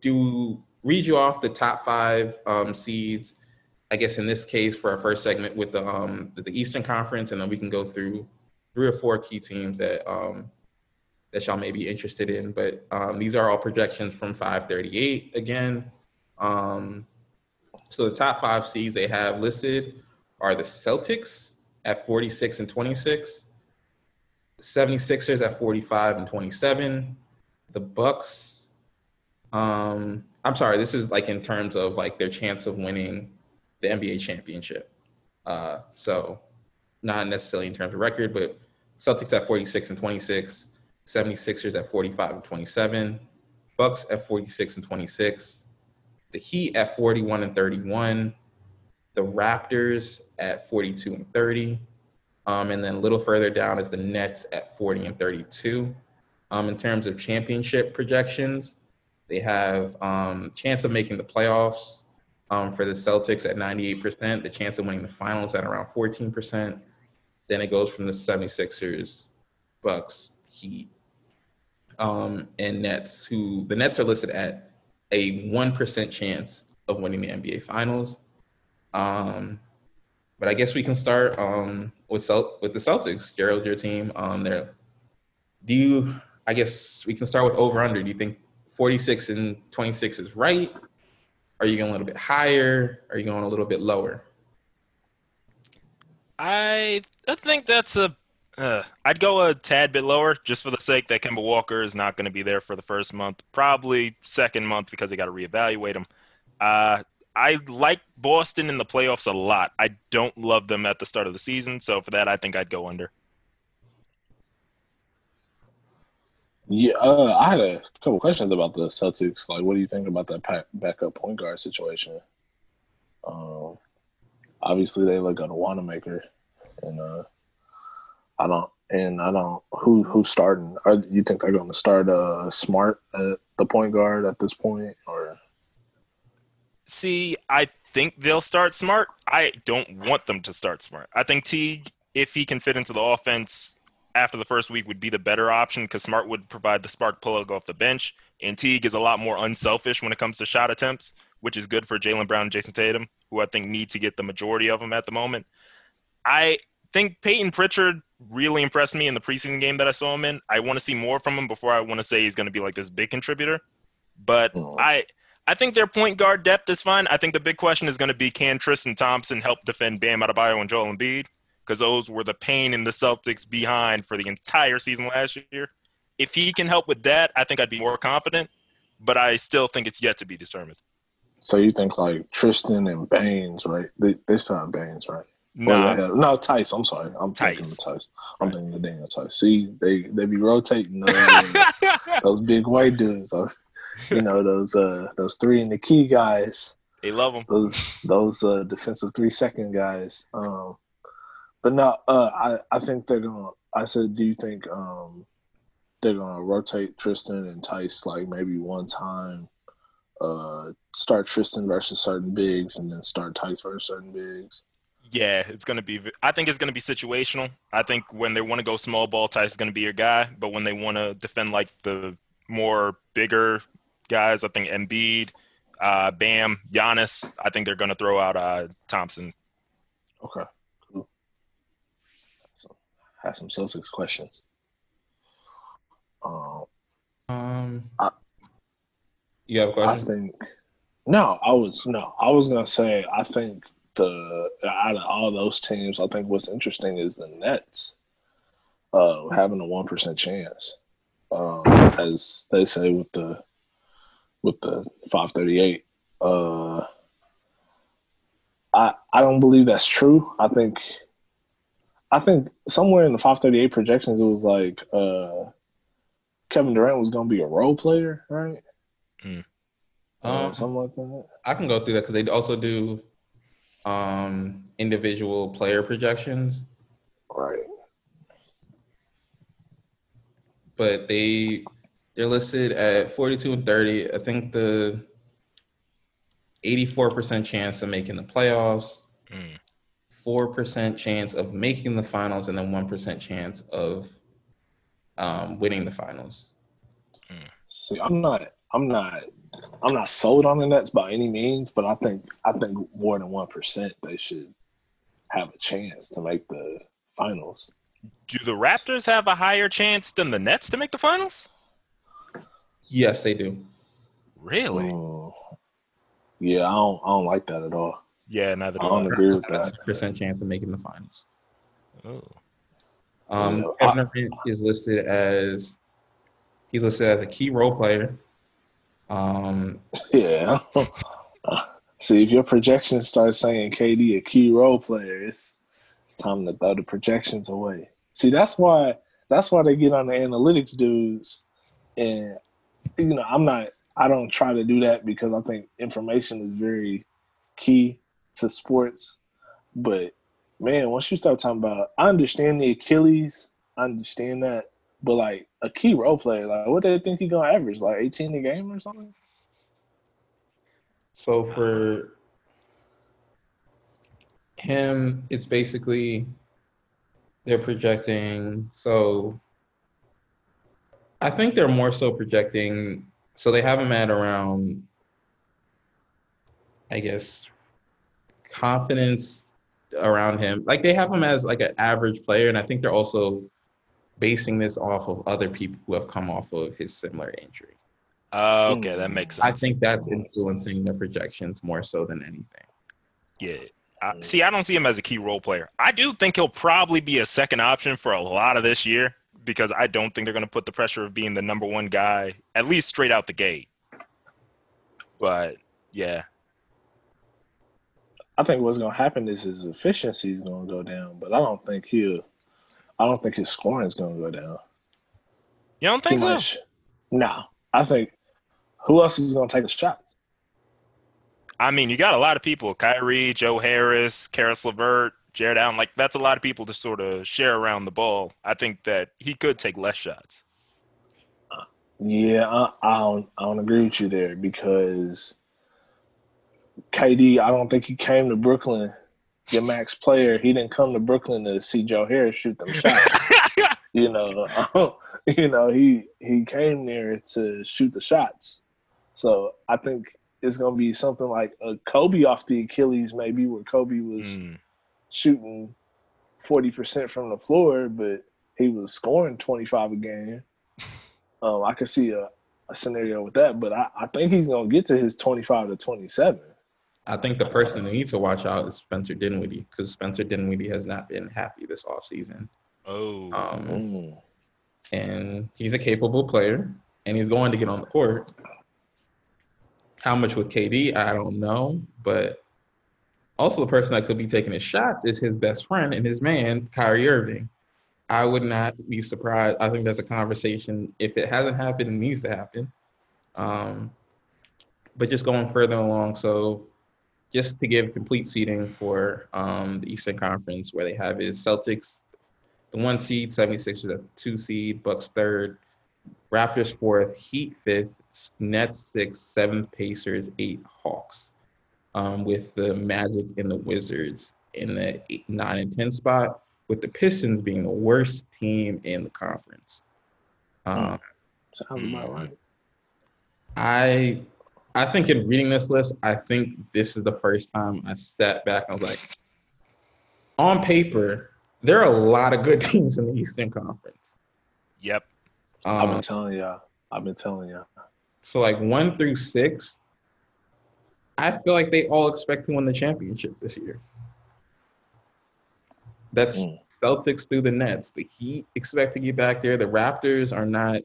S1: do read you off the top five um, seeds. I guess in this case for our first segment with the um, the Eastern Conference, and then we can go through three or four key teams that um, that y'all may be interested in. But um, these are all projections from 538 again. Um, so the top five seeds they have listed are the Celtics at 46 and 26, 76ers at 45 and 27, the Bucks. Um, I'm sorry, this is like in terms of like their chance of winning the NBA championship. Uh, so not necessarily in terms of record, but Celtics at 46 and 26, 76ers at 45 and 27, Bucks at 46 and 26, the Heat at 41 and 31, the Raptors at 42 and 30, um, and then a little further down is the Nets at 40 and 32. Um, in terms of championship projections, they have um, chance of making the playoffs um, for the Celtics at 98%, the chance of winning the finals at around 14%. Then it goes from the 76ers, Bucks, Heat, um, and Nets, who the Nets are listed at a 1% chance of winning the NBA finals. Um, but I guess we can start um, with Celt- with the Celtics. Gerald, your team. Um, there. Do you? I guess we can start with over under. Do you think 46 and 26 is right? Are you going a little bit higher? Are you going a little bit lower?
S4: I I think that's a. Uh, I'd go a tad bit lower just for the sake that Kemba Walker is not going to be there for the first month, probably second month because they got to reevaluate him. Uh, I like Boston in the playoffs a lot. I don't love them at the start of the season, so for that, I think I'd go under.
S3: Yeah, uh, I had a couple questions about the Celtics. Like, what do you think about that pack, backup point guard situation? Um, obviously, they look at a Wanamaker, and uh, I don't, and I don't. Who who's starting? Are you think they're going to start uh, Smart at the point guard at this point, or?
S4: See, I think they'll start smart. I don't want them to start smart. I think Teague, if he can fit into the offense after the first week, would be the better option because Smart would provide the spark plug off the bench. And Teague is a lot more unselfish when it comes to shot attempts, which is good for Jaylen Brown and Jayson Tatum, who I think need to get the majority of them at the moment. I think Payton Pritchard really impressed me in the preseason game that I saw him in. I want to see more from him before I want to say he's going to be like this big contributor. But
S3: Oh.
S4: I I think their point guard depth is fine. I think the big question is going to be can Tristan Thompson help defend Bam Adebayo and Joel Embiid because those were the pain in the Celtics behind for the entire season last year. If he can help with that, I think I'd be more confident. But I still think it's yet to be determined.
S3: So you think like Tristan and Baines, right? They they still have Baines, right?
S4: Nah,
S3: they no Theis. I'm sorry, I'm thinking
S4: Theis.
S3: of Theis. I'm thinking of Daniel Theis. See, they they be rotating those, (laughs) uh, those big white dudes. So, you know those uh those three in the key guys.
S4: they love them.
S3: those those uh, defensive three second guys. Um, but no, uh, I I think they're gonna. I said, do you think um, they're gonna rotate Tristan and Theis like maybe one time? Uh, start Tristan versus certain bigs, and then start Theis versus certain bigs.
S4: Yeah, it's going to be. I think it's going to be situational. I think when they want to go small ball, Theis is going to be your guy. But when they want to defend like the more bigger guys, I think Embiid, uh, Bam, Giannis, I think they're going to throw out uh, Thompson.
S3: Okay, cool. So, have some Celtics questions. Um,
S1: Um,
S3: I-
S1: you have a
S3: I
S1: question?
S3: think No, I was no, I was gonna say I think the out of all those teams, I think what's interesting is the Nets uh, having a one percent chance, um, as they say with the with the five thirty eight. Uh, I I don't believe that's true. I think I think somewhere in the five thirty eight projections it was like uh, Kevin Durant was gonna be a role player, right?
S4: Mm.
S1: Um,
S3: something like that.
S1: I can go through that because they also do um, individual player projections,
S3: Right.
S1: but they they're listed at 42 and 30. I think the 84% chance of making the playoffs,
S4: Mm.
S1: 4% chance of making the finals, and then 1% chance of um, winning the finals.
S3: See, I'm not, I'm not, I'm not sold on the Nets by any means, but I think, I think more than one percent they should have a chance to make the finals.
S4: Do the Raptors have a higher chance than the Nets to make the finals?
S1: Yes, they do.
S4: Really?
S3: Mm. Yeah, I don't, I don't like that at all.
S4: Yeah, neither
S3: I
S4: do
S3: don't
S4: I.
S3: agree with (laughs) that.
S1: Percent chance of making the finals.
S4: Oh.
S1: Um,
S3: Yeah,
S1: Kevin Durant is listed as he's listed as a key role player. Um, (laughs)
S3: Yeah. (laughs) See, if your projections start saying KD a key role player, it's it's time to throw the projections away. See, that's why that's why they get on the analytics dudes, and you know, I'm not. I don't try to do that because I think information is very key to sports. But man, once you start talking about, I understand the Achilles, I understand that, but like a key role player, like what they think he gonna average, like 18 a game or something?
S1: so for him, it's basically they're projecting. So I think they're more so projecting. So they have him at around, I guess, confidence around him. Like they have him as like an average player, and I think they're also basing this off of other people who have come off of his similar injury.
S4: Uh, okay, that makes sense.
S1: I think that's influencing the projections more so than anything.
S4: Yeah. I, see, I don't see him as a key role player. I do think he'll probably be a second option for a lot of this year because I don't think they're going to put the pressure of being the number one guy, at least straight out the gate. But yeah,
S3: I think what's gonna happen is his efficiency is gonna go down, but I don't think he'll. I don't think his scoring is gonna go down.
S4: you don't
S3: Too
S4: think so?
S3: much. No, I think who else is gonna take the shots?
S4: I mean, you got a lot of people: Kyrie, Joe Harris, Caris LeVert, Jarrett Allen. Like that's a lot of people to sort of share around the ball. I think that he could take less shots.
S3: Yeah, I, I don't. I don't agree with you there because KD. I don't think he came to Brooklyn. Your max player. He didn't come to Brooklyn to see Joe Harris shoot them shots. (laughs) you know, (laughs) you know he he came there to shoot the shots. So I think it's gonna be something like a Kobe off the Achilles, maybe where Kobe was
S4: Mm.
S3: Shooting forty percent from the floor, but he was scoring twenty five a game. (laughs) Um, I could see a, a scenario with that, but I, I think he's gonna get to his twenty five to twenty seven.
S1: I think the person who needs to watch out is Spencer Dinwiddie because Spencer Dinwiddie has not been happy this offseason.
S4: Oh,
S1: Um,
S3: Mm.
S1: and he's a capable player, and he's going to get on the court. How much with KD, I don't know, but also the person that could be taking his shots is his best friend and his man, Kyrie Irving. I would not be surprised. I think that's a conversation. If it hasn't happened, it needs to happen. Um, but just going further along, so just to give complete seating for um, the Eastern Conference, where they have is Celtics, the one seed, 76ers at the two seed, Bucks third, Raptors fourth, Heat fifth, Nets sixth, seventh, Pacers eight, Hawks, um, with the Magic and the Wizards in the eight, nine and ten spot, with the Pistons being the worst team in the conference. Um,
S3: Sounds about right.
S1: I I think in reading this list, I think this is the first time I sat back and was like, on paper, there are a lot of good (laughs) teams in the Eastern Conference.
S4: yep.
S3: I've
S1: Um,
S3: been telling y'all. I've been telling y'all.
S1: so like one through six, I feel like they all expect to win the championship this year. That's
S3: Mm.
S1: Celtics through the Nets. The Heat expect to get back there. The Raptors are not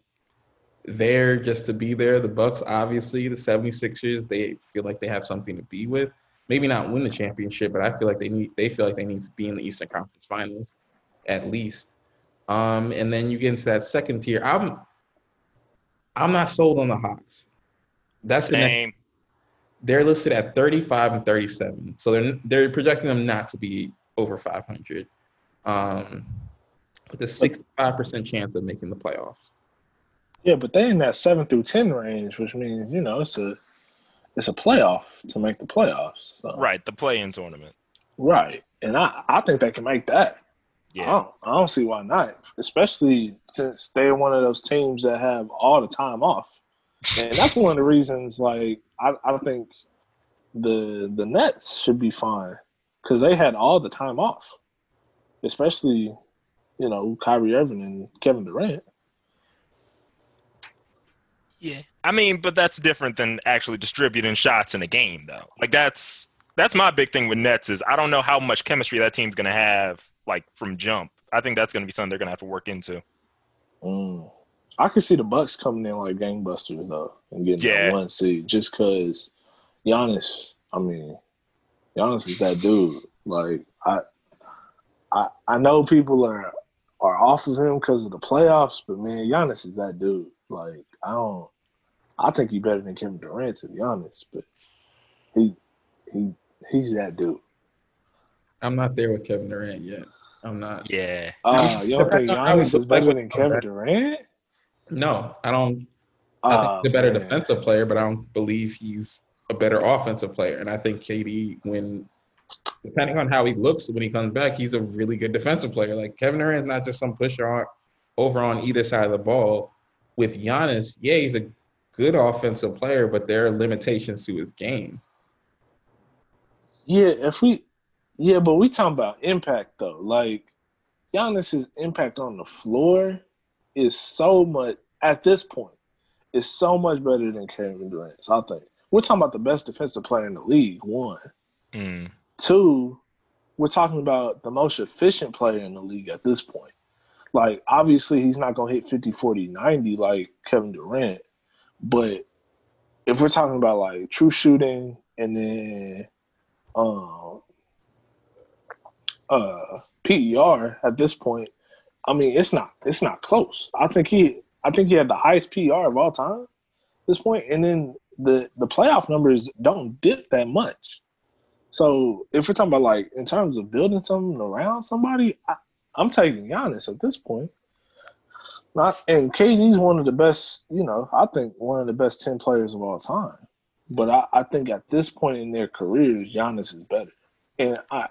S1: there just to be there. The Bucks, obviously, the 76ers, they feel like they have something to be with. Maybe not win the championship, but I feel like they need they feel like they need to be in the Eastern Conference Finals at least. Um, and then you get into that second tier. I'm I'm not sold on the Hawks. That's the next
S4: Same.
S1: They're listed at 35 and 37. So they're they're projecting them not to be over 500. Um, with a 65% chance of making the playoffs.
S3: Yeah, but they're in that seven through ten range, which means you know it's a it's a playoff to make the playoffs. So.
S4: Right, the play-in tournament.
S3: right, and I I think they can make that. I
S4: Yeah,
S3: don't, I don't see why not, especially since they're one of those teams that have all the time off, and that's one of the reasons. Like I, I think the the Nets should be fine because they had all the time off, especially you know Kyrie Irving and Kevin Durant.
S4: yeah. I mean, but that's different than actually distributing shots in a game, though. Like that's that's my big thing with Nets is I don't know how much chemistry that team's gonna have like from jump. I think that's gonna be something they're gonna have to work into.
S3: Mm. I could see the Bucks coming in like gangbusters though and getting
S4: Yeah.
S3: that one seed just because Giannis. I mean, Giannis is that dude. Like I, I, I know people are are off of him because of the playoffs, but man, Giannis is that dude. Like I don't. I think he's better than Kevin Durant to be honest, but he he he's that dude.
S1: I'm not there with Kevin Durant yet. I'm not.
S4: Yeah.
S3: Uh, you don't think (laughs)
S1: I would
S3: Giannis is better than Kevin Durant?
S1: No, I don't. I
S3: Oh,
S1: think he's a oh, better
S3: man.
S1: defensive player, but I don't believe he's a better offensive player. And I think KD, when depending on how he looks when he comes back, he's a really good defensive player. Like Kevin Durant's not just some pusher on over on either side of the ball. With Giannis, yeah, he's a good offensive player, but there are limitations to his game.
S3: Yeah, if we, yeah, but we talking about impact though. Like Giannis's impact on the floor is so much at this point. Is so much better than Kevin Durant's. I think we're talking about the best defensive player in the league. One,
S4: Mm.
S3: two, we're talking about the most efficient player in the league at this point. Like obviously he's not gonna hit 50, 40, 90 like Kevin Durant, but if we're talking about like true shooting and then um uh PER at this point, I mean it's not it's not close. I think he I think he had the highest PR of all time at this point, and then the the playoff numbers don't dip that much. So if we're talking about like in terms of building something around somebody, I, I'm taking Giannis at this point. Not and KD's one of the best, you know, I think one of the best ten players of all time. But I, I think at this point in their careers, Giannis is better. And I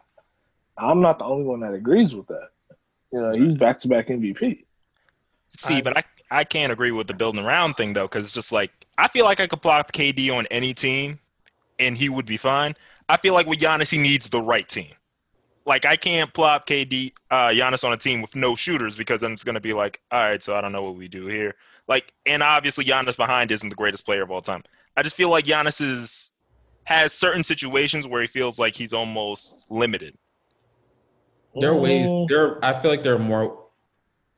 S3: I'm not the only one that agrees with that. You know, he's back to back MVP.
S4: See,
S3: I-
S4: but I I can't agree with the building around thing though, because it's just like I feel like I could plop KD on any team, and he would be fine. I feel like with Giannis, he needs the right team. Like I can't plop KD uh, Giannis on a team with no shooters because then it's gonna be like, all right, so I don't know what we do here. Like, and obviously Giannis behind isn't the greatest player of all time. I just feel like Giannis is has certain situations where he feels like he's almost limited.
S1: There are ways.
S3: Mm,
S1: There, I feel like there are more.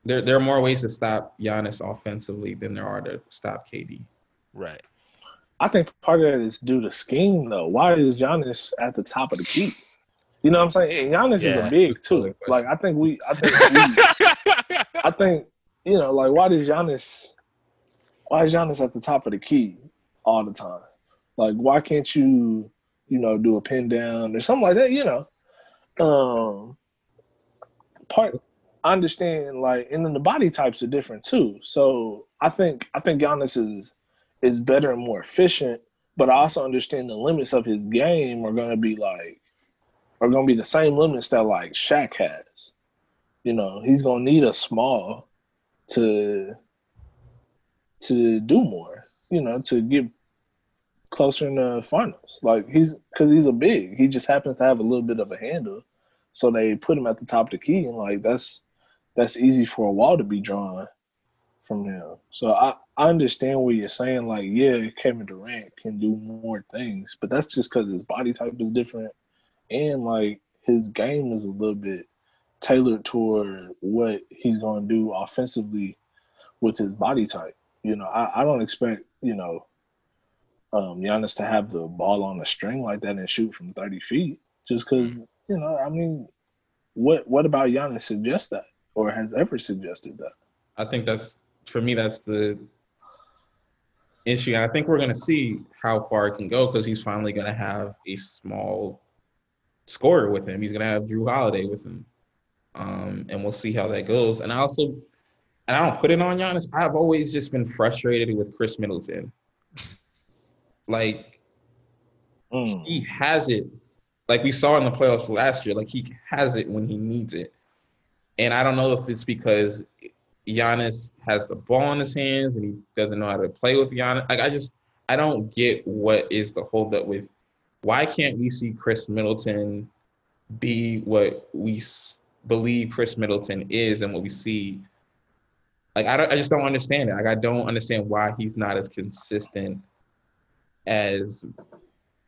S1: There, there are more ways to stop Giannis offensively than there are to stop KD.
S4: Right.
S3: I think part of that is due to scheme though. Why is Giannis at the top of the key? You know what I'm saying? And Giannis is a big too. (laughs) Like I think we I think we (laughs) I think, you know, like why does Giannis why is Giannis at the top of the key all the time? Like why can't you, you know, do a pin down or something like that, you know? Um part I understand like and then the body types are different too. So I think I think Giannis is is better and more efficient, but I also understand the limits of his game are gonna be like are gonna be the same limits that like Shaq has. You know, he's gonna need a small to to do more, you know, to get closer in the finals. Like he's because he's a big. He just happens to have a little bit of a handle. So they put him at the top of the key and like that's that's easy for a wall to be drawn from him. So I, I understand what you're saying. Like, yeah, Kevin Durant can do more things, but that's just because his body type is different, and like his game is a little bit tailored toward what he's going to do offensively with his body type. You know, I, I don't expect you know um Giannis to have the ball on a string like that and shoot from 30 feet just because you know I mean what what about Giannis suggests that or has ever suggested that?
S1: I think that's for me. That's the issue, and I think we're going to see how far it can go because he's finally going to have a small scorer with him. He's going to have Jrue Holiday with him, um, and we'll see how that goes. And I also, and I don't put it on Giannis. I've always just been frustrated with Khris Middleton. Like
S3: Mm.
S1: he has it, like we saw in the playoffs last year. Like he has it when he needs it, and I don't know if it's because Giannis has the ball in his hands and he doesn't know how to play with Giannis. Like I just I don't get what is the holdup with why can't we see Khris Middleton be what we believe Khris Middleton is and what we see. Like I don't I just don't understand it. Like I don't understand why he's not as consistent as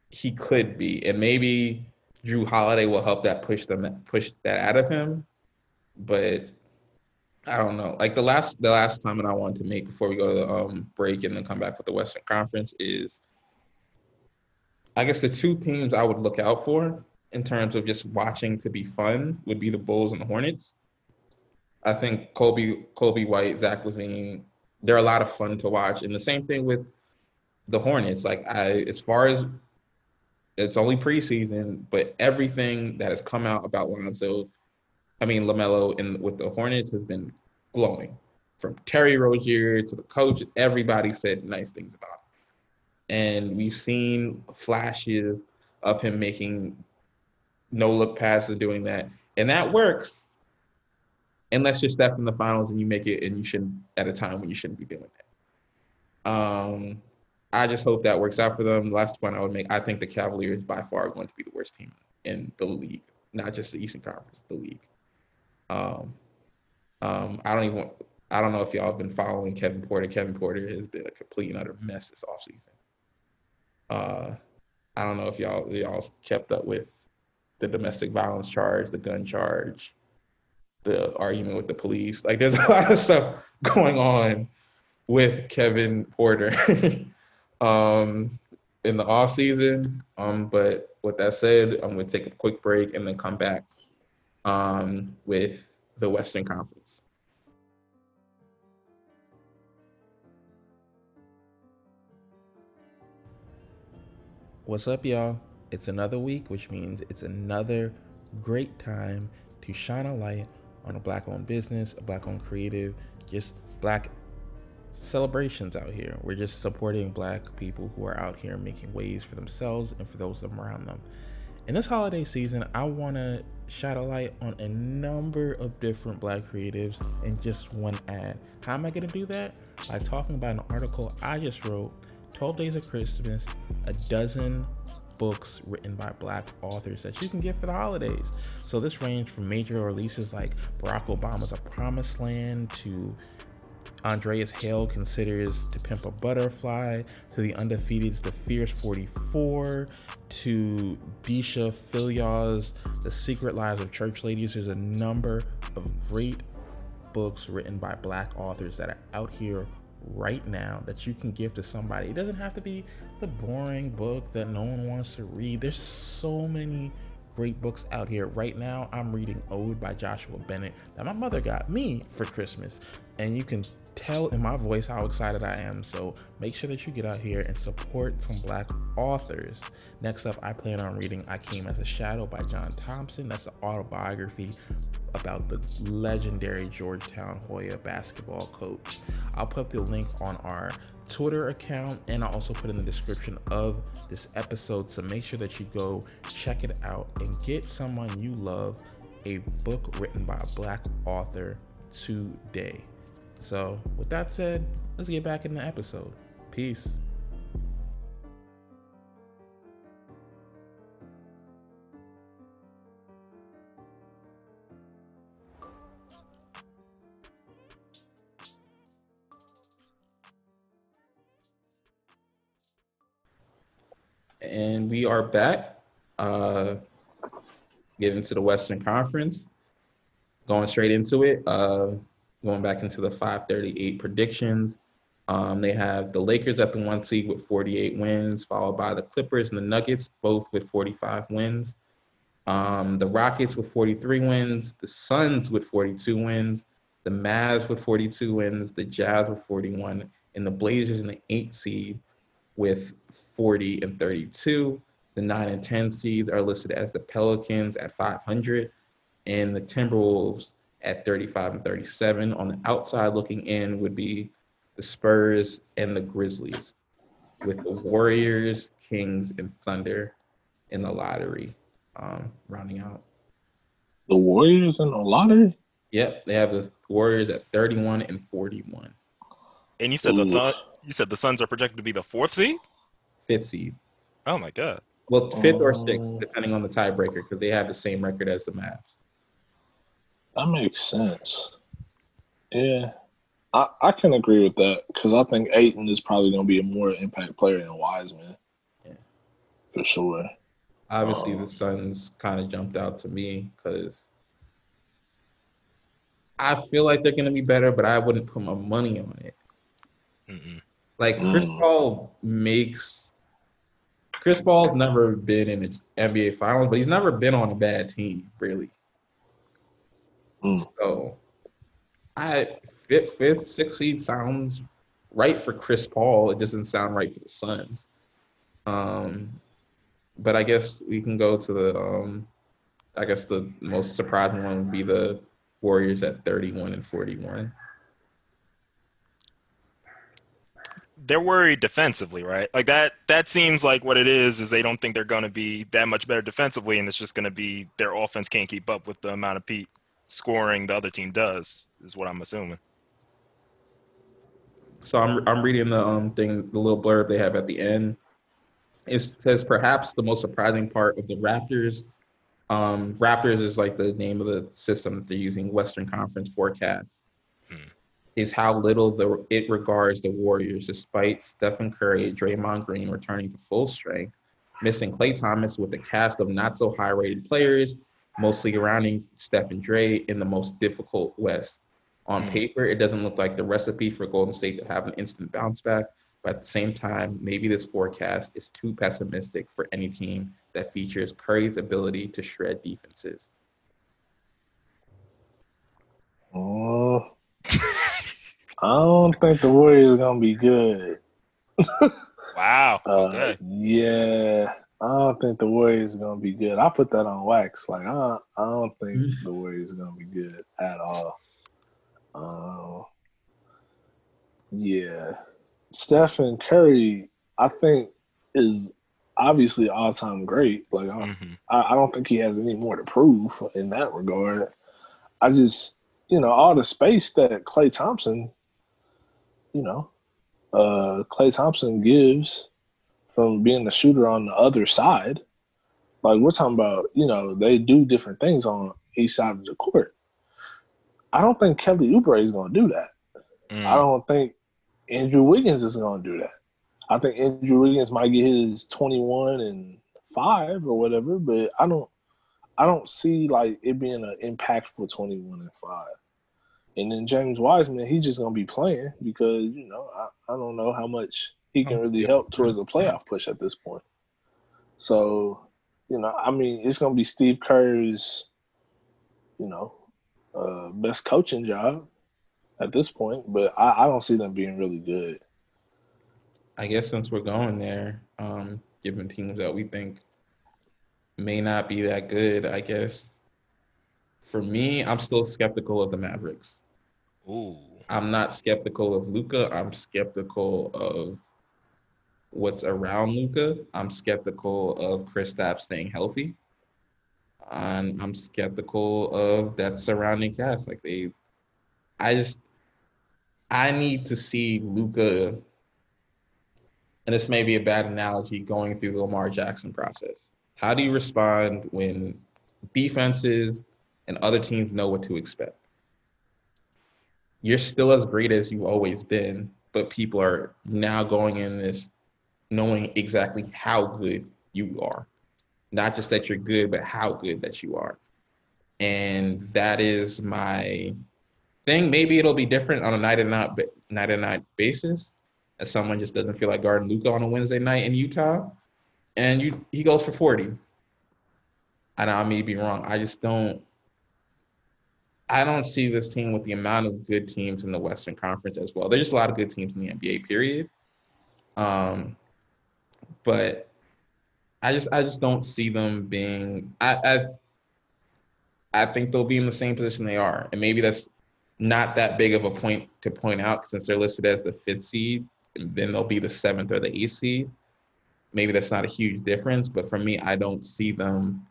S1: he could be. And maybe Jrue Holiday will help that push them push that out of him. But I don't know. Like the last the last comment I wanted to make before we go to the um, break and then come back with the Western Conference is, I guess the two teams I would look out for in terms of just watching to be fun would be the Bulls and the Hornets. I think Coby Coby White, Zach LaVine, they're a lot of fun to watch, and the same thing with the Hornets. Like I, as far as it's only preseason, but everything that has come out about Lonzo I mean, LaMelo in with the Hornets has been glowing. From Terry Rozier to the coach, everybody said nice things about him. And we've seen flashes of him making no look passes, doing that, and that works. Unless you're Steph in the finals and you make it, and you shouldn't at a time when you shouldn't be doing that. Um, I just hope that works out for them. Last point I would make: I think the Cavaliers by far are going to be the worst team in the league, not just the Eastern Conference, the league. Um, um, I don't even. I don't know if y'all have been following Kevin Porter. Kevin Porter has been a complete and utter mess this offseason. Uh, I don't know if y'all y'all kept up with the domestic violence charge, the gun charge, the argument with the police. Like, there's (laughs) a lot of stuff going on with Kevin Porter (laughs) um, in the off season. Um, but with that said, I'm going to take a quick break and then come back um, with the Western Conference. What's up, y'all? It's another week, which means it's another great time to shine a light on a black owned business, a black owned creative, just black celebrations out here. We're just supporting black people who are out here making ways for themselves and for those around them. In this holiday season, I want to shine a light on a number of different black creatives in just one ad. How am I going to do that? By talking about an article I just wrote 12 Days of Christmas, a dozen books written by black authors that you can get for the holidays. So this range from major releases like Barack Obama's A Promised Land to Andreas Hale considers To Pimp a Butterfly, to the Undefeated's The Fierce 44, to Deesha Philyaw's The Secret Lives of Church Ladies. There's a number of great books written by black authors that are out here right now that you can give to somebody. It doesn't have to be the boring book that no one wants to read. There's so many great books out here. Right now, I'm reading Owed by Joshua Bennett that my mother got me for Christmas. And you can tell in my voice how excited I am. So make sure that you get out here and support some black authors. Next up, I plan on reading I Came as a Shadow by John Thompson. That's an autobiography about the legendary Georgetown Hoya basketball coach. I'll put the link on our Twitter account and I'll also put in the description of this episode. So make sure that you go check it out and get someone you love a book written by a black author today. So, with that said, let's get back in the episode. Peace. And we are back. Uh, getting to the Western Conference, going straight into it. Uh, going back into the 538 predictions. Um, they have the Lakers at the one seed with 48 wins, followed by the Clippers and the Nuggets, both with 45 wins. Um, the Rockets with 43 wins, the Suns with 42 wins, the Mavs with 42 wins, the Jazz with 41, and the Blazers in the eight seed with 40 and 32. The nine and 10 seeds are listed as the Pelicans at 500 and the Timberwolves at 35 and 37. On the outside looking in would be the Spurs and the Grizzlies, with the Warriors, Kings, and Thunder in the lottery um, rounding out.
S3: The Warriors in the lottery?
S1: Yep, they have the Warriors at 31 and 41.
S4: And you said the
S3: Ooh.
S4: Thun- you said the Suns are projected to be the fourth seed.
S1: Fifth seed.
S4: Oh my god.
S1: Well, fifth or sixth,
S3: Oh.
S1: depending on the tiebreaker, because they have the same record as the Mavs.
S3: That makes sense. Yeah. I, I can agree with that because I think Ayton is probably going to be a more impact player than Wiseman.
S1: Yeah.
S3: For sure.
S1: Obviously,
S3: Oh.
S1: the Suns kind of jumped out to me because I feel like they're going to be better, but I wouldn't put my money on it.
S4: Mm-mm.
S1: Like Chris
S3: Mm.
S1: Paul makes Chris Paul's never been in the NBA Finals, but he's never been on a bad team, really.
S3: Mm.
S1: So, I fifth, fifth, sixth seed sounds right for Chris Paul. It doesn't sound right for the Suns. Um, but I guess we can go to the. Um, I guess the most surprising one would be the Warriors at thirty-one and forty-one.
S4: They're worried defensively, right? Like that. That seems like what it is. Is they don't think they're going to be that much better defensively, and it's just going to be their offense can't keep up with the amount of Pete scoring the other team does. Is what I'm assuming.
S1: So I'm I'm reading the um thing, the little blurb they have at the end. It says perhaps the most surprising part of the Raptors. Um, Raptors is like the name of the system that they're using, Western Conference forecast.
S4: Hmm.
S1: Is how little the it regards the Warriors, despite Stephen Curry, Draymond Green returning to full strength, missing Klay Thomas with a cast of not so high rated players, mostly surrounding Steph and Dre in the most difficult West. On
S4: Hmm.
S1: paper, it doesn't look like the recipe for Golden State to have an instant bounce back, but at the same time, maybe this forecast is too pessimistic for any team that features Curry's ability to shred defenses.
S3: Oh, I don't think the Warriors are going to be good. (laughs)
S4: Wow.
S3: Uh, Yeah. I don't think the Warriors are going to be good. I put that on wax. Like, I, I don't think the Warriors are going to be good at all. Um, yeah. Stephen Curry, I think, is obviously all time great. Like, I,
S4: Mhm.
S3: I, I don't think he has any more to prove in that regard. I just, you know, all the space that Klay Thompson, you know, uh, Klay Thompson gives from being the shooter on the other side. Like we're talking about, you know, they do different things on each side of the court. I don't think Kelly Oubre is going to do that.
S4: Mm.
S3: I don't think Andrew Wiggins is going to do that. I think Andrew Wiggins might get his 21 and 5 or whatever, but I don't I don't see like it being an impactful 21 and 5. And then James Wiseman, he's just going to be playing because, you know, I, I don't know how much he can really help towards a playoff push at this point. So, you know, I mean, it's going to be Steve Kerr's, you know, uh, best coaching job at this point, but I, I don't see them being really good.
S1: I guess since we're going there, um, given teams that we think may not be that good, I guess for me, I'm still skeptical of the Mavericks.
S4: Ooh.
S1: I'm not skeptical of Luka. I'm skeptical of what's around Luka. I'm skeptical of Kristaps staying healthy. And I'm skeptical of that surrounding cast. Like they I just I need to see Luka and this may be a bad analogy going through the Lamar Jackson process. How do you respond when defenses and other teams know what to expect? You're still as great as you've always been, but people are now going in this knowing exactly how good you are. Not just that you're good, but how good that you are. And that is my thing. Maybe it'll be different on a night and night night and night basis. As someone just doesn't feel like guarding Luka on a Wednesday night in Utah. And you he goes for 40. And I may be wrong. I just don't I don't see this team with the amount of good teams in the Western Conference as well. There's just a lot of good teams in the NBA, period. Um, but I just I just don't see them being. I, I I think they'll be in the same position they are, and maybe that's not that big of a point to point out since they're listed as the fifth seed. then they'll be the seventh or the eighth seed. Maybe that's not a huge difference, but for me, I don't see them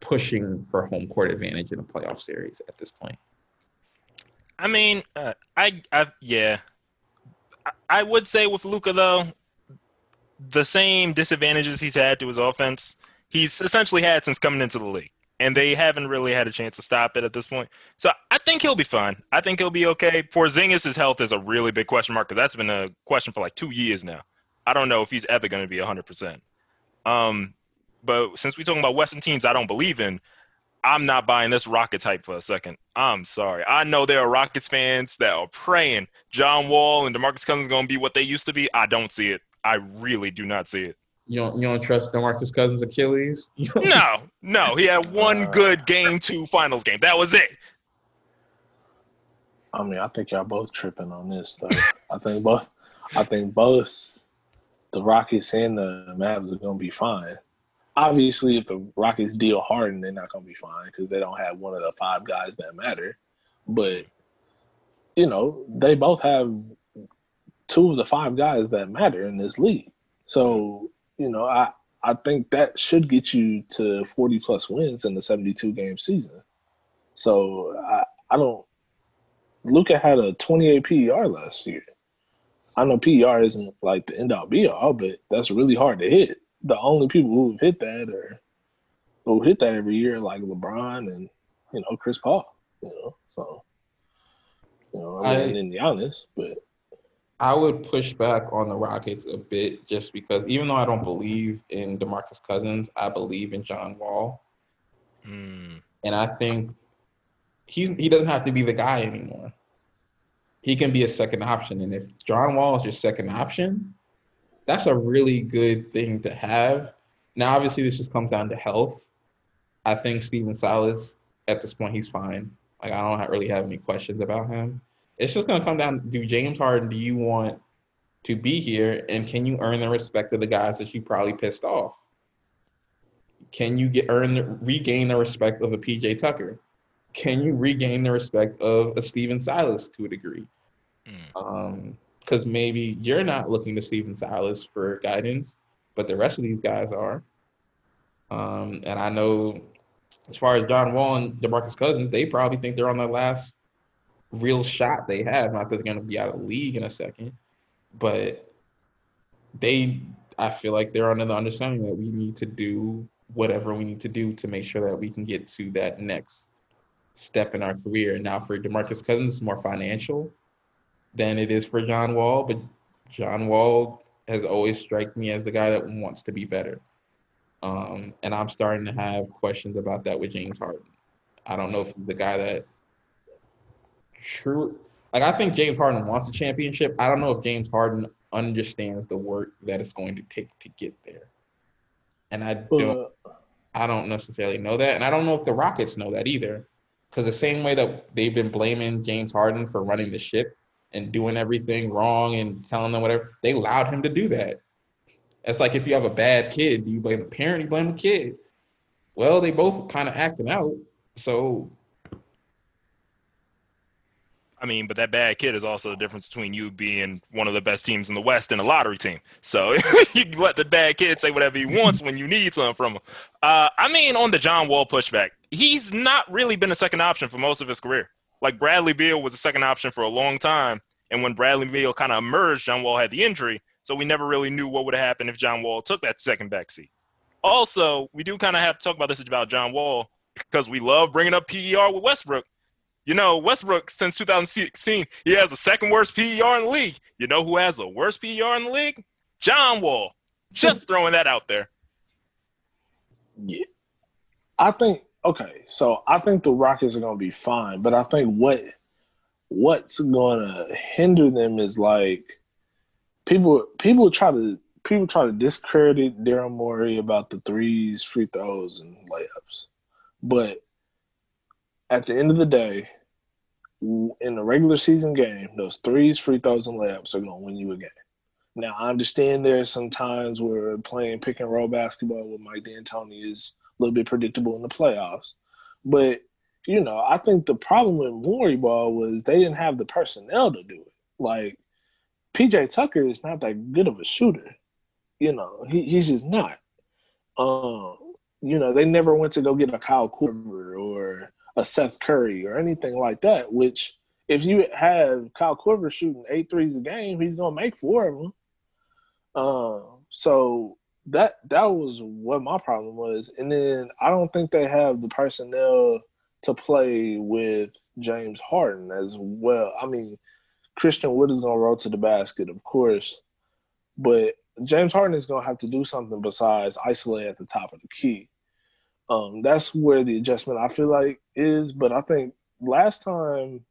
S1: pushing for home court advantage in a playoff series at this point.
S4: I mean, uh, I, I, yeah, I, I would say with Luka though, the same disadvantages he's had to his offense, he's essentially had since coming into the league, and they haven't really had a chance to stop it at this point. So I think he'll be fine. I think he'll be okay. Porzingis' health is a really big question mark because that's been a question for like two years now. I don't know if he's ever going to be 100%. Um, but since we're talking about Western teams I don't believe in, I'm not buying this Rockets hype for a second. I'm sorry. I know there are Rockets fans that are praying John Wall and DeMarcus Cousins going to be what they used to be. I don't see it. I really do not see it.
S1: You don't you don't trust DeMarcus Cousins' Achilles? (laughs)
S4: no, no. He had one uh, good game two finals game. That was it.
S3: I mean, I think y'all both tripping on this though. I think both I think both the Rockets and the Mavs are gonna be fine obviously, if the Rockets deal Harden, they're not going to be fine because they don't have one of the five guys that matter. But you know, they both have two of the five guys that matter in this league. So you know, I I think that should get you to forty plus wins in the seventy two game season. So I I don't. Luka had a twenty eight PER last year. I know PER isn't like the end all be all, but that's really hard to hit the only people who've hit that or who hit that every year, like LeBron and you know Chris Paul. You know, so you know, I mean, and Giannis, but
S1: I would push back on the Rockets a bit just because even though I don't believe in DeMarcus Cousins, I believe in John Wall. Mm. And I think he's he doesn't have to be the guy anymore. He can be a second option. And if John Wall is your second option, that's a really good thing to have. Now, obviously, this just comes down to health. I think Stephen Silas, at this point, he's fine. Like, I don't really have any questions about him. It's just going to come down do James Harden, do you want to be here? And can you earn the respect of the guys that you probably pissed off? Can you get earn the, regain the respect of a PJ Tucker? Can you regain the respect of a Stephen Silas to a degree? Mm. Um, because maybe you're not looking to Stephen Silas for guidance, but the rest of these guys are. Um, and I know as far as John Wall and DeMarcus Cousins, they probably think they're on the last real shot they have. Not that they're going to be out of the league in a second, but they, I feel like they're under the understanding that we need to do whatever we need to do to make sure that we can get to that next step in our career. Now, for DeMarcus Cousins, it's more financial than it is for John Wall, but John Wall has always struck me as the guy that wants to be better. Um, and I'm starting to have questions about that with James Harden. I don't know if he's the guy that true like I think James Harden wants a championship. I don't know if James Harden understands the work that it's going to take to get there. And I don't I don't necessarily know that. And I don't know if the Rockets know that either. Because the same way that they've been blaming James Harden for running the ship, and doing everything wrong and telling them whatever. They allowed him to do that. It's like if you have a bad kid, do you blame the parent? You blame the kid. Well, they both kind of acting out. So,
S4: I mean, but that bad kid is also the difference between you being one of the best teams in the West and a lottery team. So (laughs) you let the bad kid say whatever he wants when you need something from him. Uh, I mean, on the John Wall pushback, he's not really been a second option for most of his career like Bradley Beal was a second option for a long time. And when Bradley Beal kind of emerged, John Wall had the injury. So we never really knew what would have happened if John Wall took that second backseat. Also, we do kind of have to talk about this about John Wall because we love bringing up PER with Westbrook. You know, Westbrook, since 2016, he has the second worst PER in the league. You know who has the worst PER in the league? John Wall. Just (laughs) throwing that out there.
S3: Yeah. I think okay, so I think the Rockets are gonna be fine, but I think what what's gonna hinder them is like people people try to people try to discredit Daryl Morey about the threes, free throws, and layups. But at the end of the day, in a regular season game, those threes, free throws, and layups are going to win you a game. Now, I understand there's some times where playing pick and roll basketball with Mike D'Antoni is a little bit predictable in the playoffs. But, you know, I think the problem with Morey ball was they didn't have the personnel to do it. Like, PJ Tucker is not that good of a shooter. You know, he, he's just not. Um, you know, they never went to go get a Kyle Korver or a Seth Curry or anything like that. Which, if you have Kyle Korver shooting eight threes a game, he's gonna make four of them. Um, so that that was what my problem was, and then I don't think they have the personnel to play with James Harden as well. I mean, Christian Wood is gonna roll to the basket, of course, but James Harden is gonna have to do something besides isolate at the top of the key. Um, that's where the adjustment I feel like is. But I think last time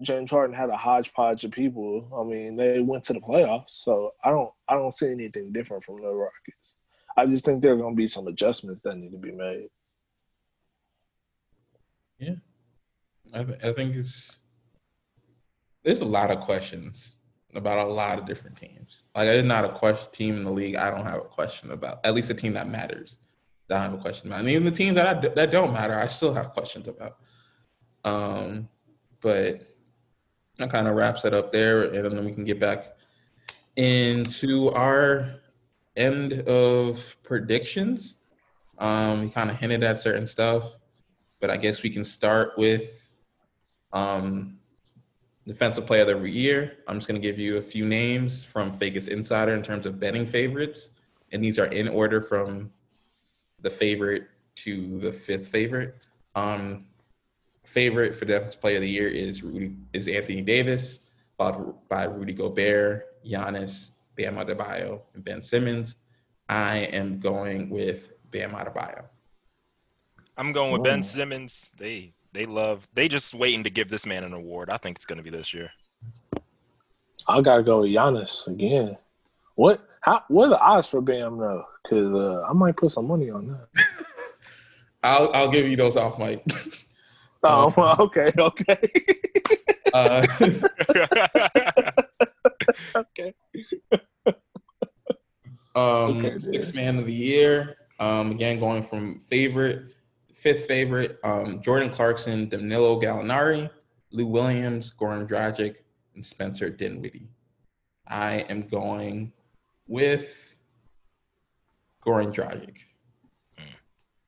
S3: James Harden had a hodgepodge of people. I mean, they went to the playoffs, so I don't I don't see anything different from the Rockets. I just think there are going to be some adjustments that need to be made.
S1: Yeah, I, th- I think it's there's a lot of questions about a lot of different teams. Like, there's not a question team in the league I don't have a question about. At least a team that matters that I have a question about. And even the teams that I, that don't matter, I still have questions about. Um, but that kind of wraps it up there, and then we can get back into our end of predictions. Um, we kind of hinted at certain stuff, but I guess we can start with um, defensive player of the year. I'm just going to give you a few names from Vegas Insider in terms of betting favorites, and these are in order from the favorite to the fifth favorite. Um, favorite for defensive player of the year is Rudy is Anthony Davis, followed by Rudy Gobert, Giannis, Bam Adebayo, and Ben Simmons. I am going with Bam Adebayo.
S4: I'm going with Ben Simmons. They they love they just waiting to give this man an award. I think it's going to be this year.
S3: I gotta go with Giannis again. What? How? What are the odds for Bam though? Because uh, I might put some money on that. (laughs)
S1: I'll I'll give you those off mic. (laughs)
S3: oh, well, okay, okay. (laughs)
S1: uh,
S3: okay.
S1: um,
S3: Okay,
S1: sixth man of the year. Um, again, going from favorite, fifth favorite. Um, Jordan Clarkson, Danilo Gallinari, Lou Williams, Goran Dragic, and Spencer Dinwiddie. I am going with Goran Dragic.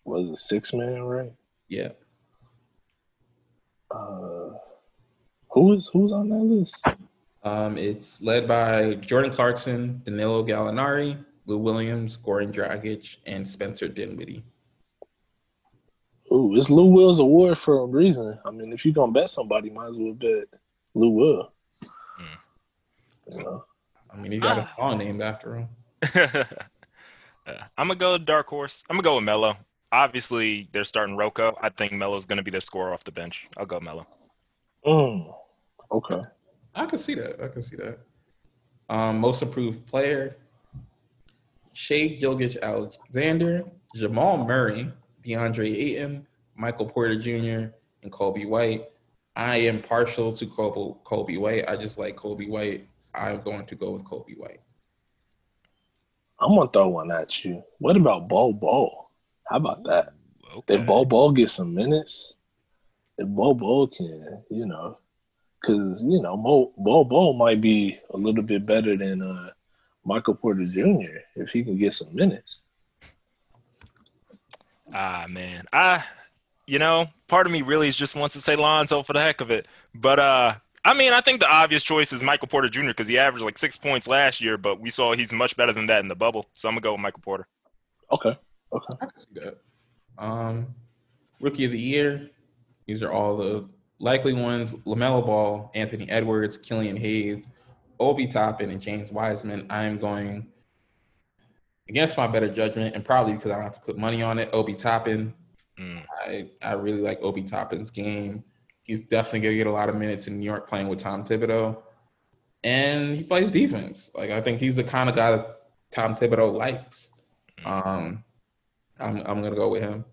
S3: Was it six man, right?
S1: Yeah.
S3: Uh, who is who's on that list?
S1: Um, it's led by Jordan Clarkson, Danilo Gallinari, Lou Williams, Goran Dragic, and Spencer Dinwiddie.
S3: Ooh, it's Lou Will's award for a reason. I mean, if you're gonna bet somebody, might as well bet Lou Will. You know?
S1: I mean, he got
S4: Ah.
S1: a song named after him. (laughs)
S4: I'm gonna go dark horse. I'm gonna go with Melo. Obviously, they're starting Rocco. I think Melo's gonna be their scorer off the bench. I'll go Melo.
S3: Mm, okay.
S1: I can see that. I can see that. Um, most improved player, Shai Gilgeous-Alexander, Jamal Murray, DeAndre Ayton, Michael Porter Jr., and Coby White. I am partial to Coby, Coby White. I just like Coby White. I'm going to go with Coby White.
S3: I'm gonna throw one at you. What about Bol Bol? How about that?
S4: Okay.
S3: If Bol Bol get some minutes, if Bol Bol can, you know, because you know Mo, Bol Bol might be a little bit better than uh, Michael Porter Jr. if he can get some minutes.
S4: Ah man, I, you know, part of me really just wants to say Lonzo for the heck of it, but uh, I mean, I think the obvious choice is Michael Porter Jr. because he averaged like six points last year, but we saw he's much better than that in the bubble. So I'm gonna go with Michael Porter.
S3: Okay. Okay.
S1: I can see that. Um, rookie of the year. These are all the likely ones: LaMelo Ball, Anthony Edwards, Killian Hayes, Obi Toppin and James Wiseman. I'm going against my better judgment, and probably because I don't have to put money on it. Obi Toppin.
S4: Mm.
S1: I I really like Obi Toppin's game. He's definitely gonna get a lot of minutes in New York playing with Tom Thibodeau, and he plays defense. Like I think he's the kind of guy that Tom Thibodeau likes. Um, I'm I'm gonna go with him.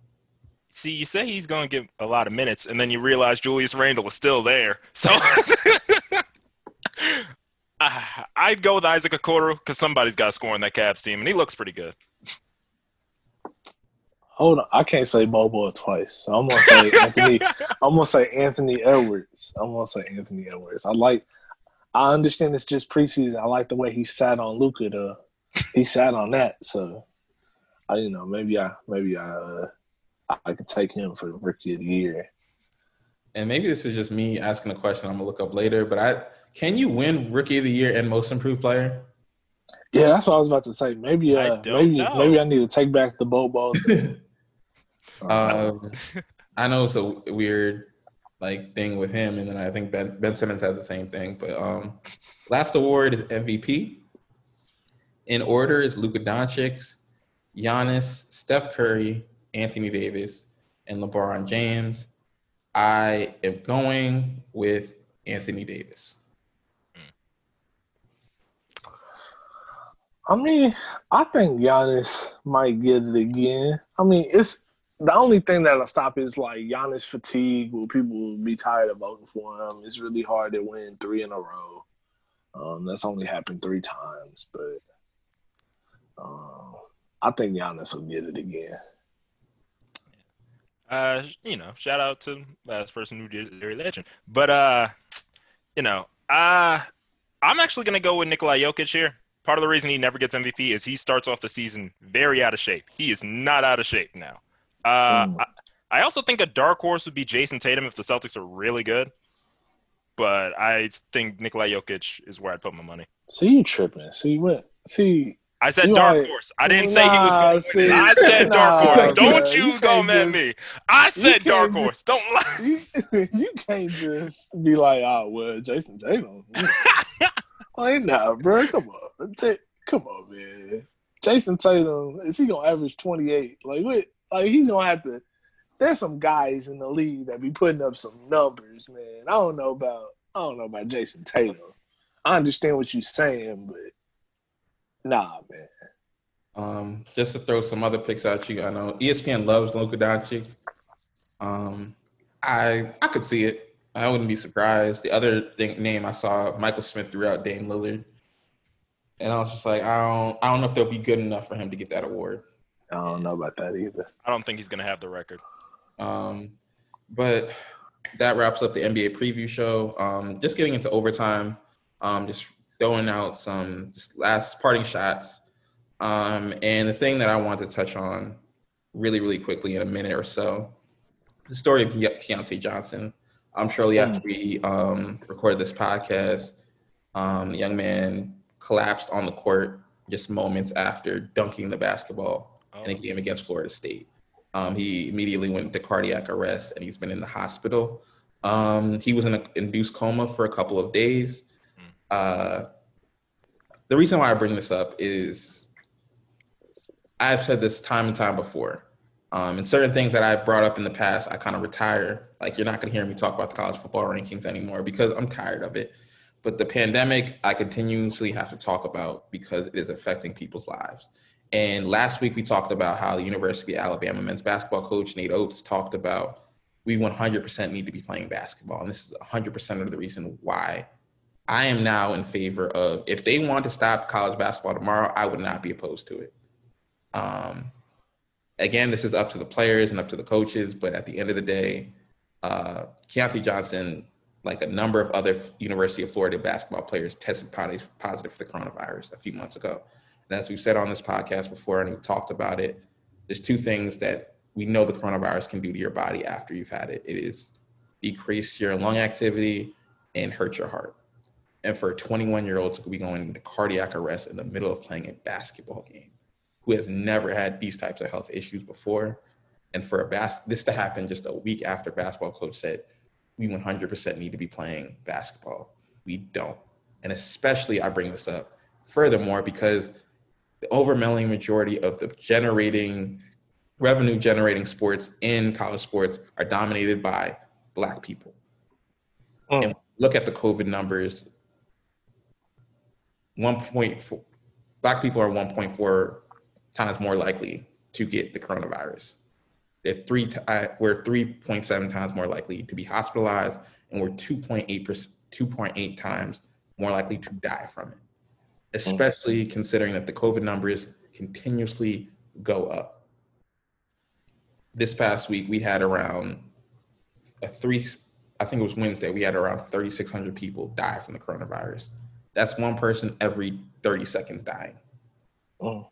S4: See, you say he's going to get a lot of minutes, and then you realize Julius Randle is still there. So (laughs) I'd go with Isaac Okoro because somebody's got to score on that Cavs team, and he looks pretty good.
S3: Hold on, I can't say Bol Bol twice. So I'm gonna say Anthony. (laughs) I'm gonna say Anthony Edwards. I'm gonna say Anthony Edwards. I like. I understand it's just preseason. I like the way he sat on Luka. Though he sat on that, so I, you know, maybe I, maybe I, uh, I could take him for rookie of the year.
S1: And maybe this is just me asking a question I'm gonna look up later, but I can you win rookie of the year and most improved player?
S3: Yeah, that's what I was about to say. Maybe,
S4: I
S3: uh,
S4: don't
S3: maybe,
S4: know.
S3: maybe I need to take back the Bol Bol. (laughs)
S1: Um, I know it's a weird like thing with him, and then I think Ben Ben Simmons has the same thing. But um, last award is MVP. In order is Luka Doncic, Giannis, Steph Curry, Anthony Davis, and LeBron James. I am going with Anthony Davis.
S3: I mean, I think Giannis might get it again. I mean, it's the only thing that'll stop is like Giannis fatigue, where people will be tired of voting for him. It's really hard to win three in a row. Um, that's only happened three times, but um, I think Giannis will get it again.
S4: Uh, you know, shout out to last person who did Larry Legend. But uh, you know, uh I'm actually gonna go with Nikola Jokic here. Part of the reason he never gets MVP is he starts off the season very out of shape. He is not out of shape now. Uh,
S3: Mm.
S4: I, I also think a dark horse would be Jayson Tatum if the Celtics are really good. But I think Nikola Jokic is where I'd put my money.
S3: See you tripping. See what? See
S4: I said
S3: You
S4: dark
S3: are-
S4: horse. I didn't say he was going to win. I said (laughs) dark horse. Don't you,
S3: You
S4: go
S3: can't
S4: at
S3: just-
S4: me. I said dark
S3: can't
S4: horse. Don't lie. (laughs)
S3: you, you can't just be like, oh well, Jayson Tatum. (laughs) like, nah, bro, come on, come on, man. Jayson Tatum is he gonna average twenty eight? Like, what? Like he's gonna have to. There's some guys in the league that be putting up some numbers, man. I don't know about. I don't know about Jason Taylor. I understand what you're saying, but nah, man.
S1: Um, just to throw some other picks at you, I know ESPN loves Luka Doncic. Um, I I could see it. I wouldn't be surprised. The other thing, name I saw, Michael Smith threw out Dame Lillard, and I was just like, I don't I don't know if they'll be good enough for him to get that award.
S3: I don't know about that either.
S4: I don't think he's going to have the record.
S1: Um, but that wraps up the NBA preview show. Um, just getting into overtime. Um, just throwing out some just last parting shots. Um, and the thing that I want to touch on really, really quickly in a minute or so, the story of Ke- Keontae Johnson. Um, shortly after we um, recorded this podcast, um, the young man collapsed on the court just moments after dunking the basketball. In a game against Florida State. Um, he immediately went into cardiac arrest and he's been in the hospital. Um, he was in an induced coma for a couple of days. Uh, the reason why I bring this up is I've said this time and time before. Um, and certain things that I brought up in the past, I kind of retire. Like you're not going to hear me talk about the college football rankings anymore because I'm tired of it. But the pandemic, I continuously have to talk about because it is affecting people's lives. And last week we talked about how the University of Alabama men's basketball coach Nate Oats talked about we 100% need to be playing basketball, and this is 100% of the reason why I am now in favor of if they want to stop college basketball tomorrow, I would not be opposed to it. Um, again, this is up to the players and up to the coaches, but at the end of the day, uh, Keontae Johnson, like a number of other University of Florida basketball players, tested positive positive for the coronavirus a few months ago. And as we've said on this podcast before, and we talked about it, there's two things that we know the coronavirus can do to your body after you've had it. It is decrease your lung activity and hurt your heart. And for a 21 year old to be going into cardiac arrest in the middle of playing a basketball game, who has never had these types of health issues before, and for a bas- this to happen just a week after basketball coach said we 100% need to be playing basketball, we don't. And especially, I bring this up furthermore because the overwhelming majority of the generating revenue generating sports in college sports are dominated by black people.
S3: Mm.
S1: And look at the COVID numbers. 1.4 black people are 1.4 times more likely to get the coronavirus. They're three uh, we're 3.7 times more likely to be hospitalized, and we're 2.8 2.8 times more likely to die from it. Especially considering that the COVID numbers continuously go up. This past week, we had around a three, I think it was Wednesday, we had around 3,600 people die from the coronavirus. That's one person every 30 seconds dying
S3: Mm.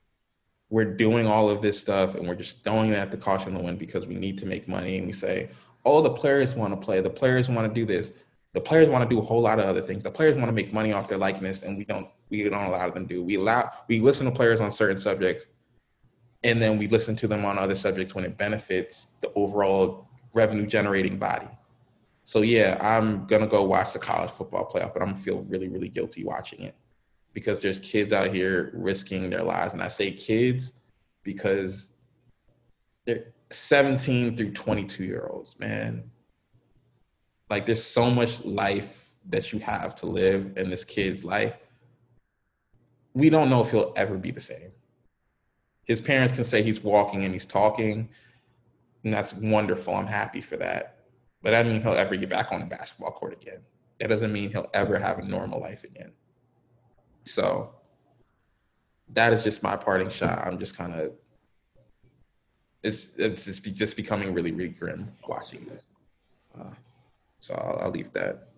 S1: we're doing all of this stuff and we're just throwing it at the caution the wind because we need to make money and we say oh the players want to play the players want to do this the players want to do a whole lot of other things the players want to make money off their likeness and we don't we don't allow them to do we allow we listen to players on certain subjects and then we listen to them on other subjects when it benefits the overall revenue generating body so yeah i'm gonna go watch the college football playoff but i'm gonna feel really really guilty watching it because there's kids out here risking their lives. And I say kids because they're 17 through 22 year olds, man. Like there's so much life that you have to live in this kid's life. We don't know if he'll ever be the same. His parents can say he's walking and he's talking, and that's wonderful. I'm happy for that. But i mean he'll ever get back on the basketball court again. That doesn't mean he'll ever have a normal life again. So that is just my parting shot. I'm just kind of it's it's just, be, just becoming really really grim watching this. Uh, so I'll, I'll leave that.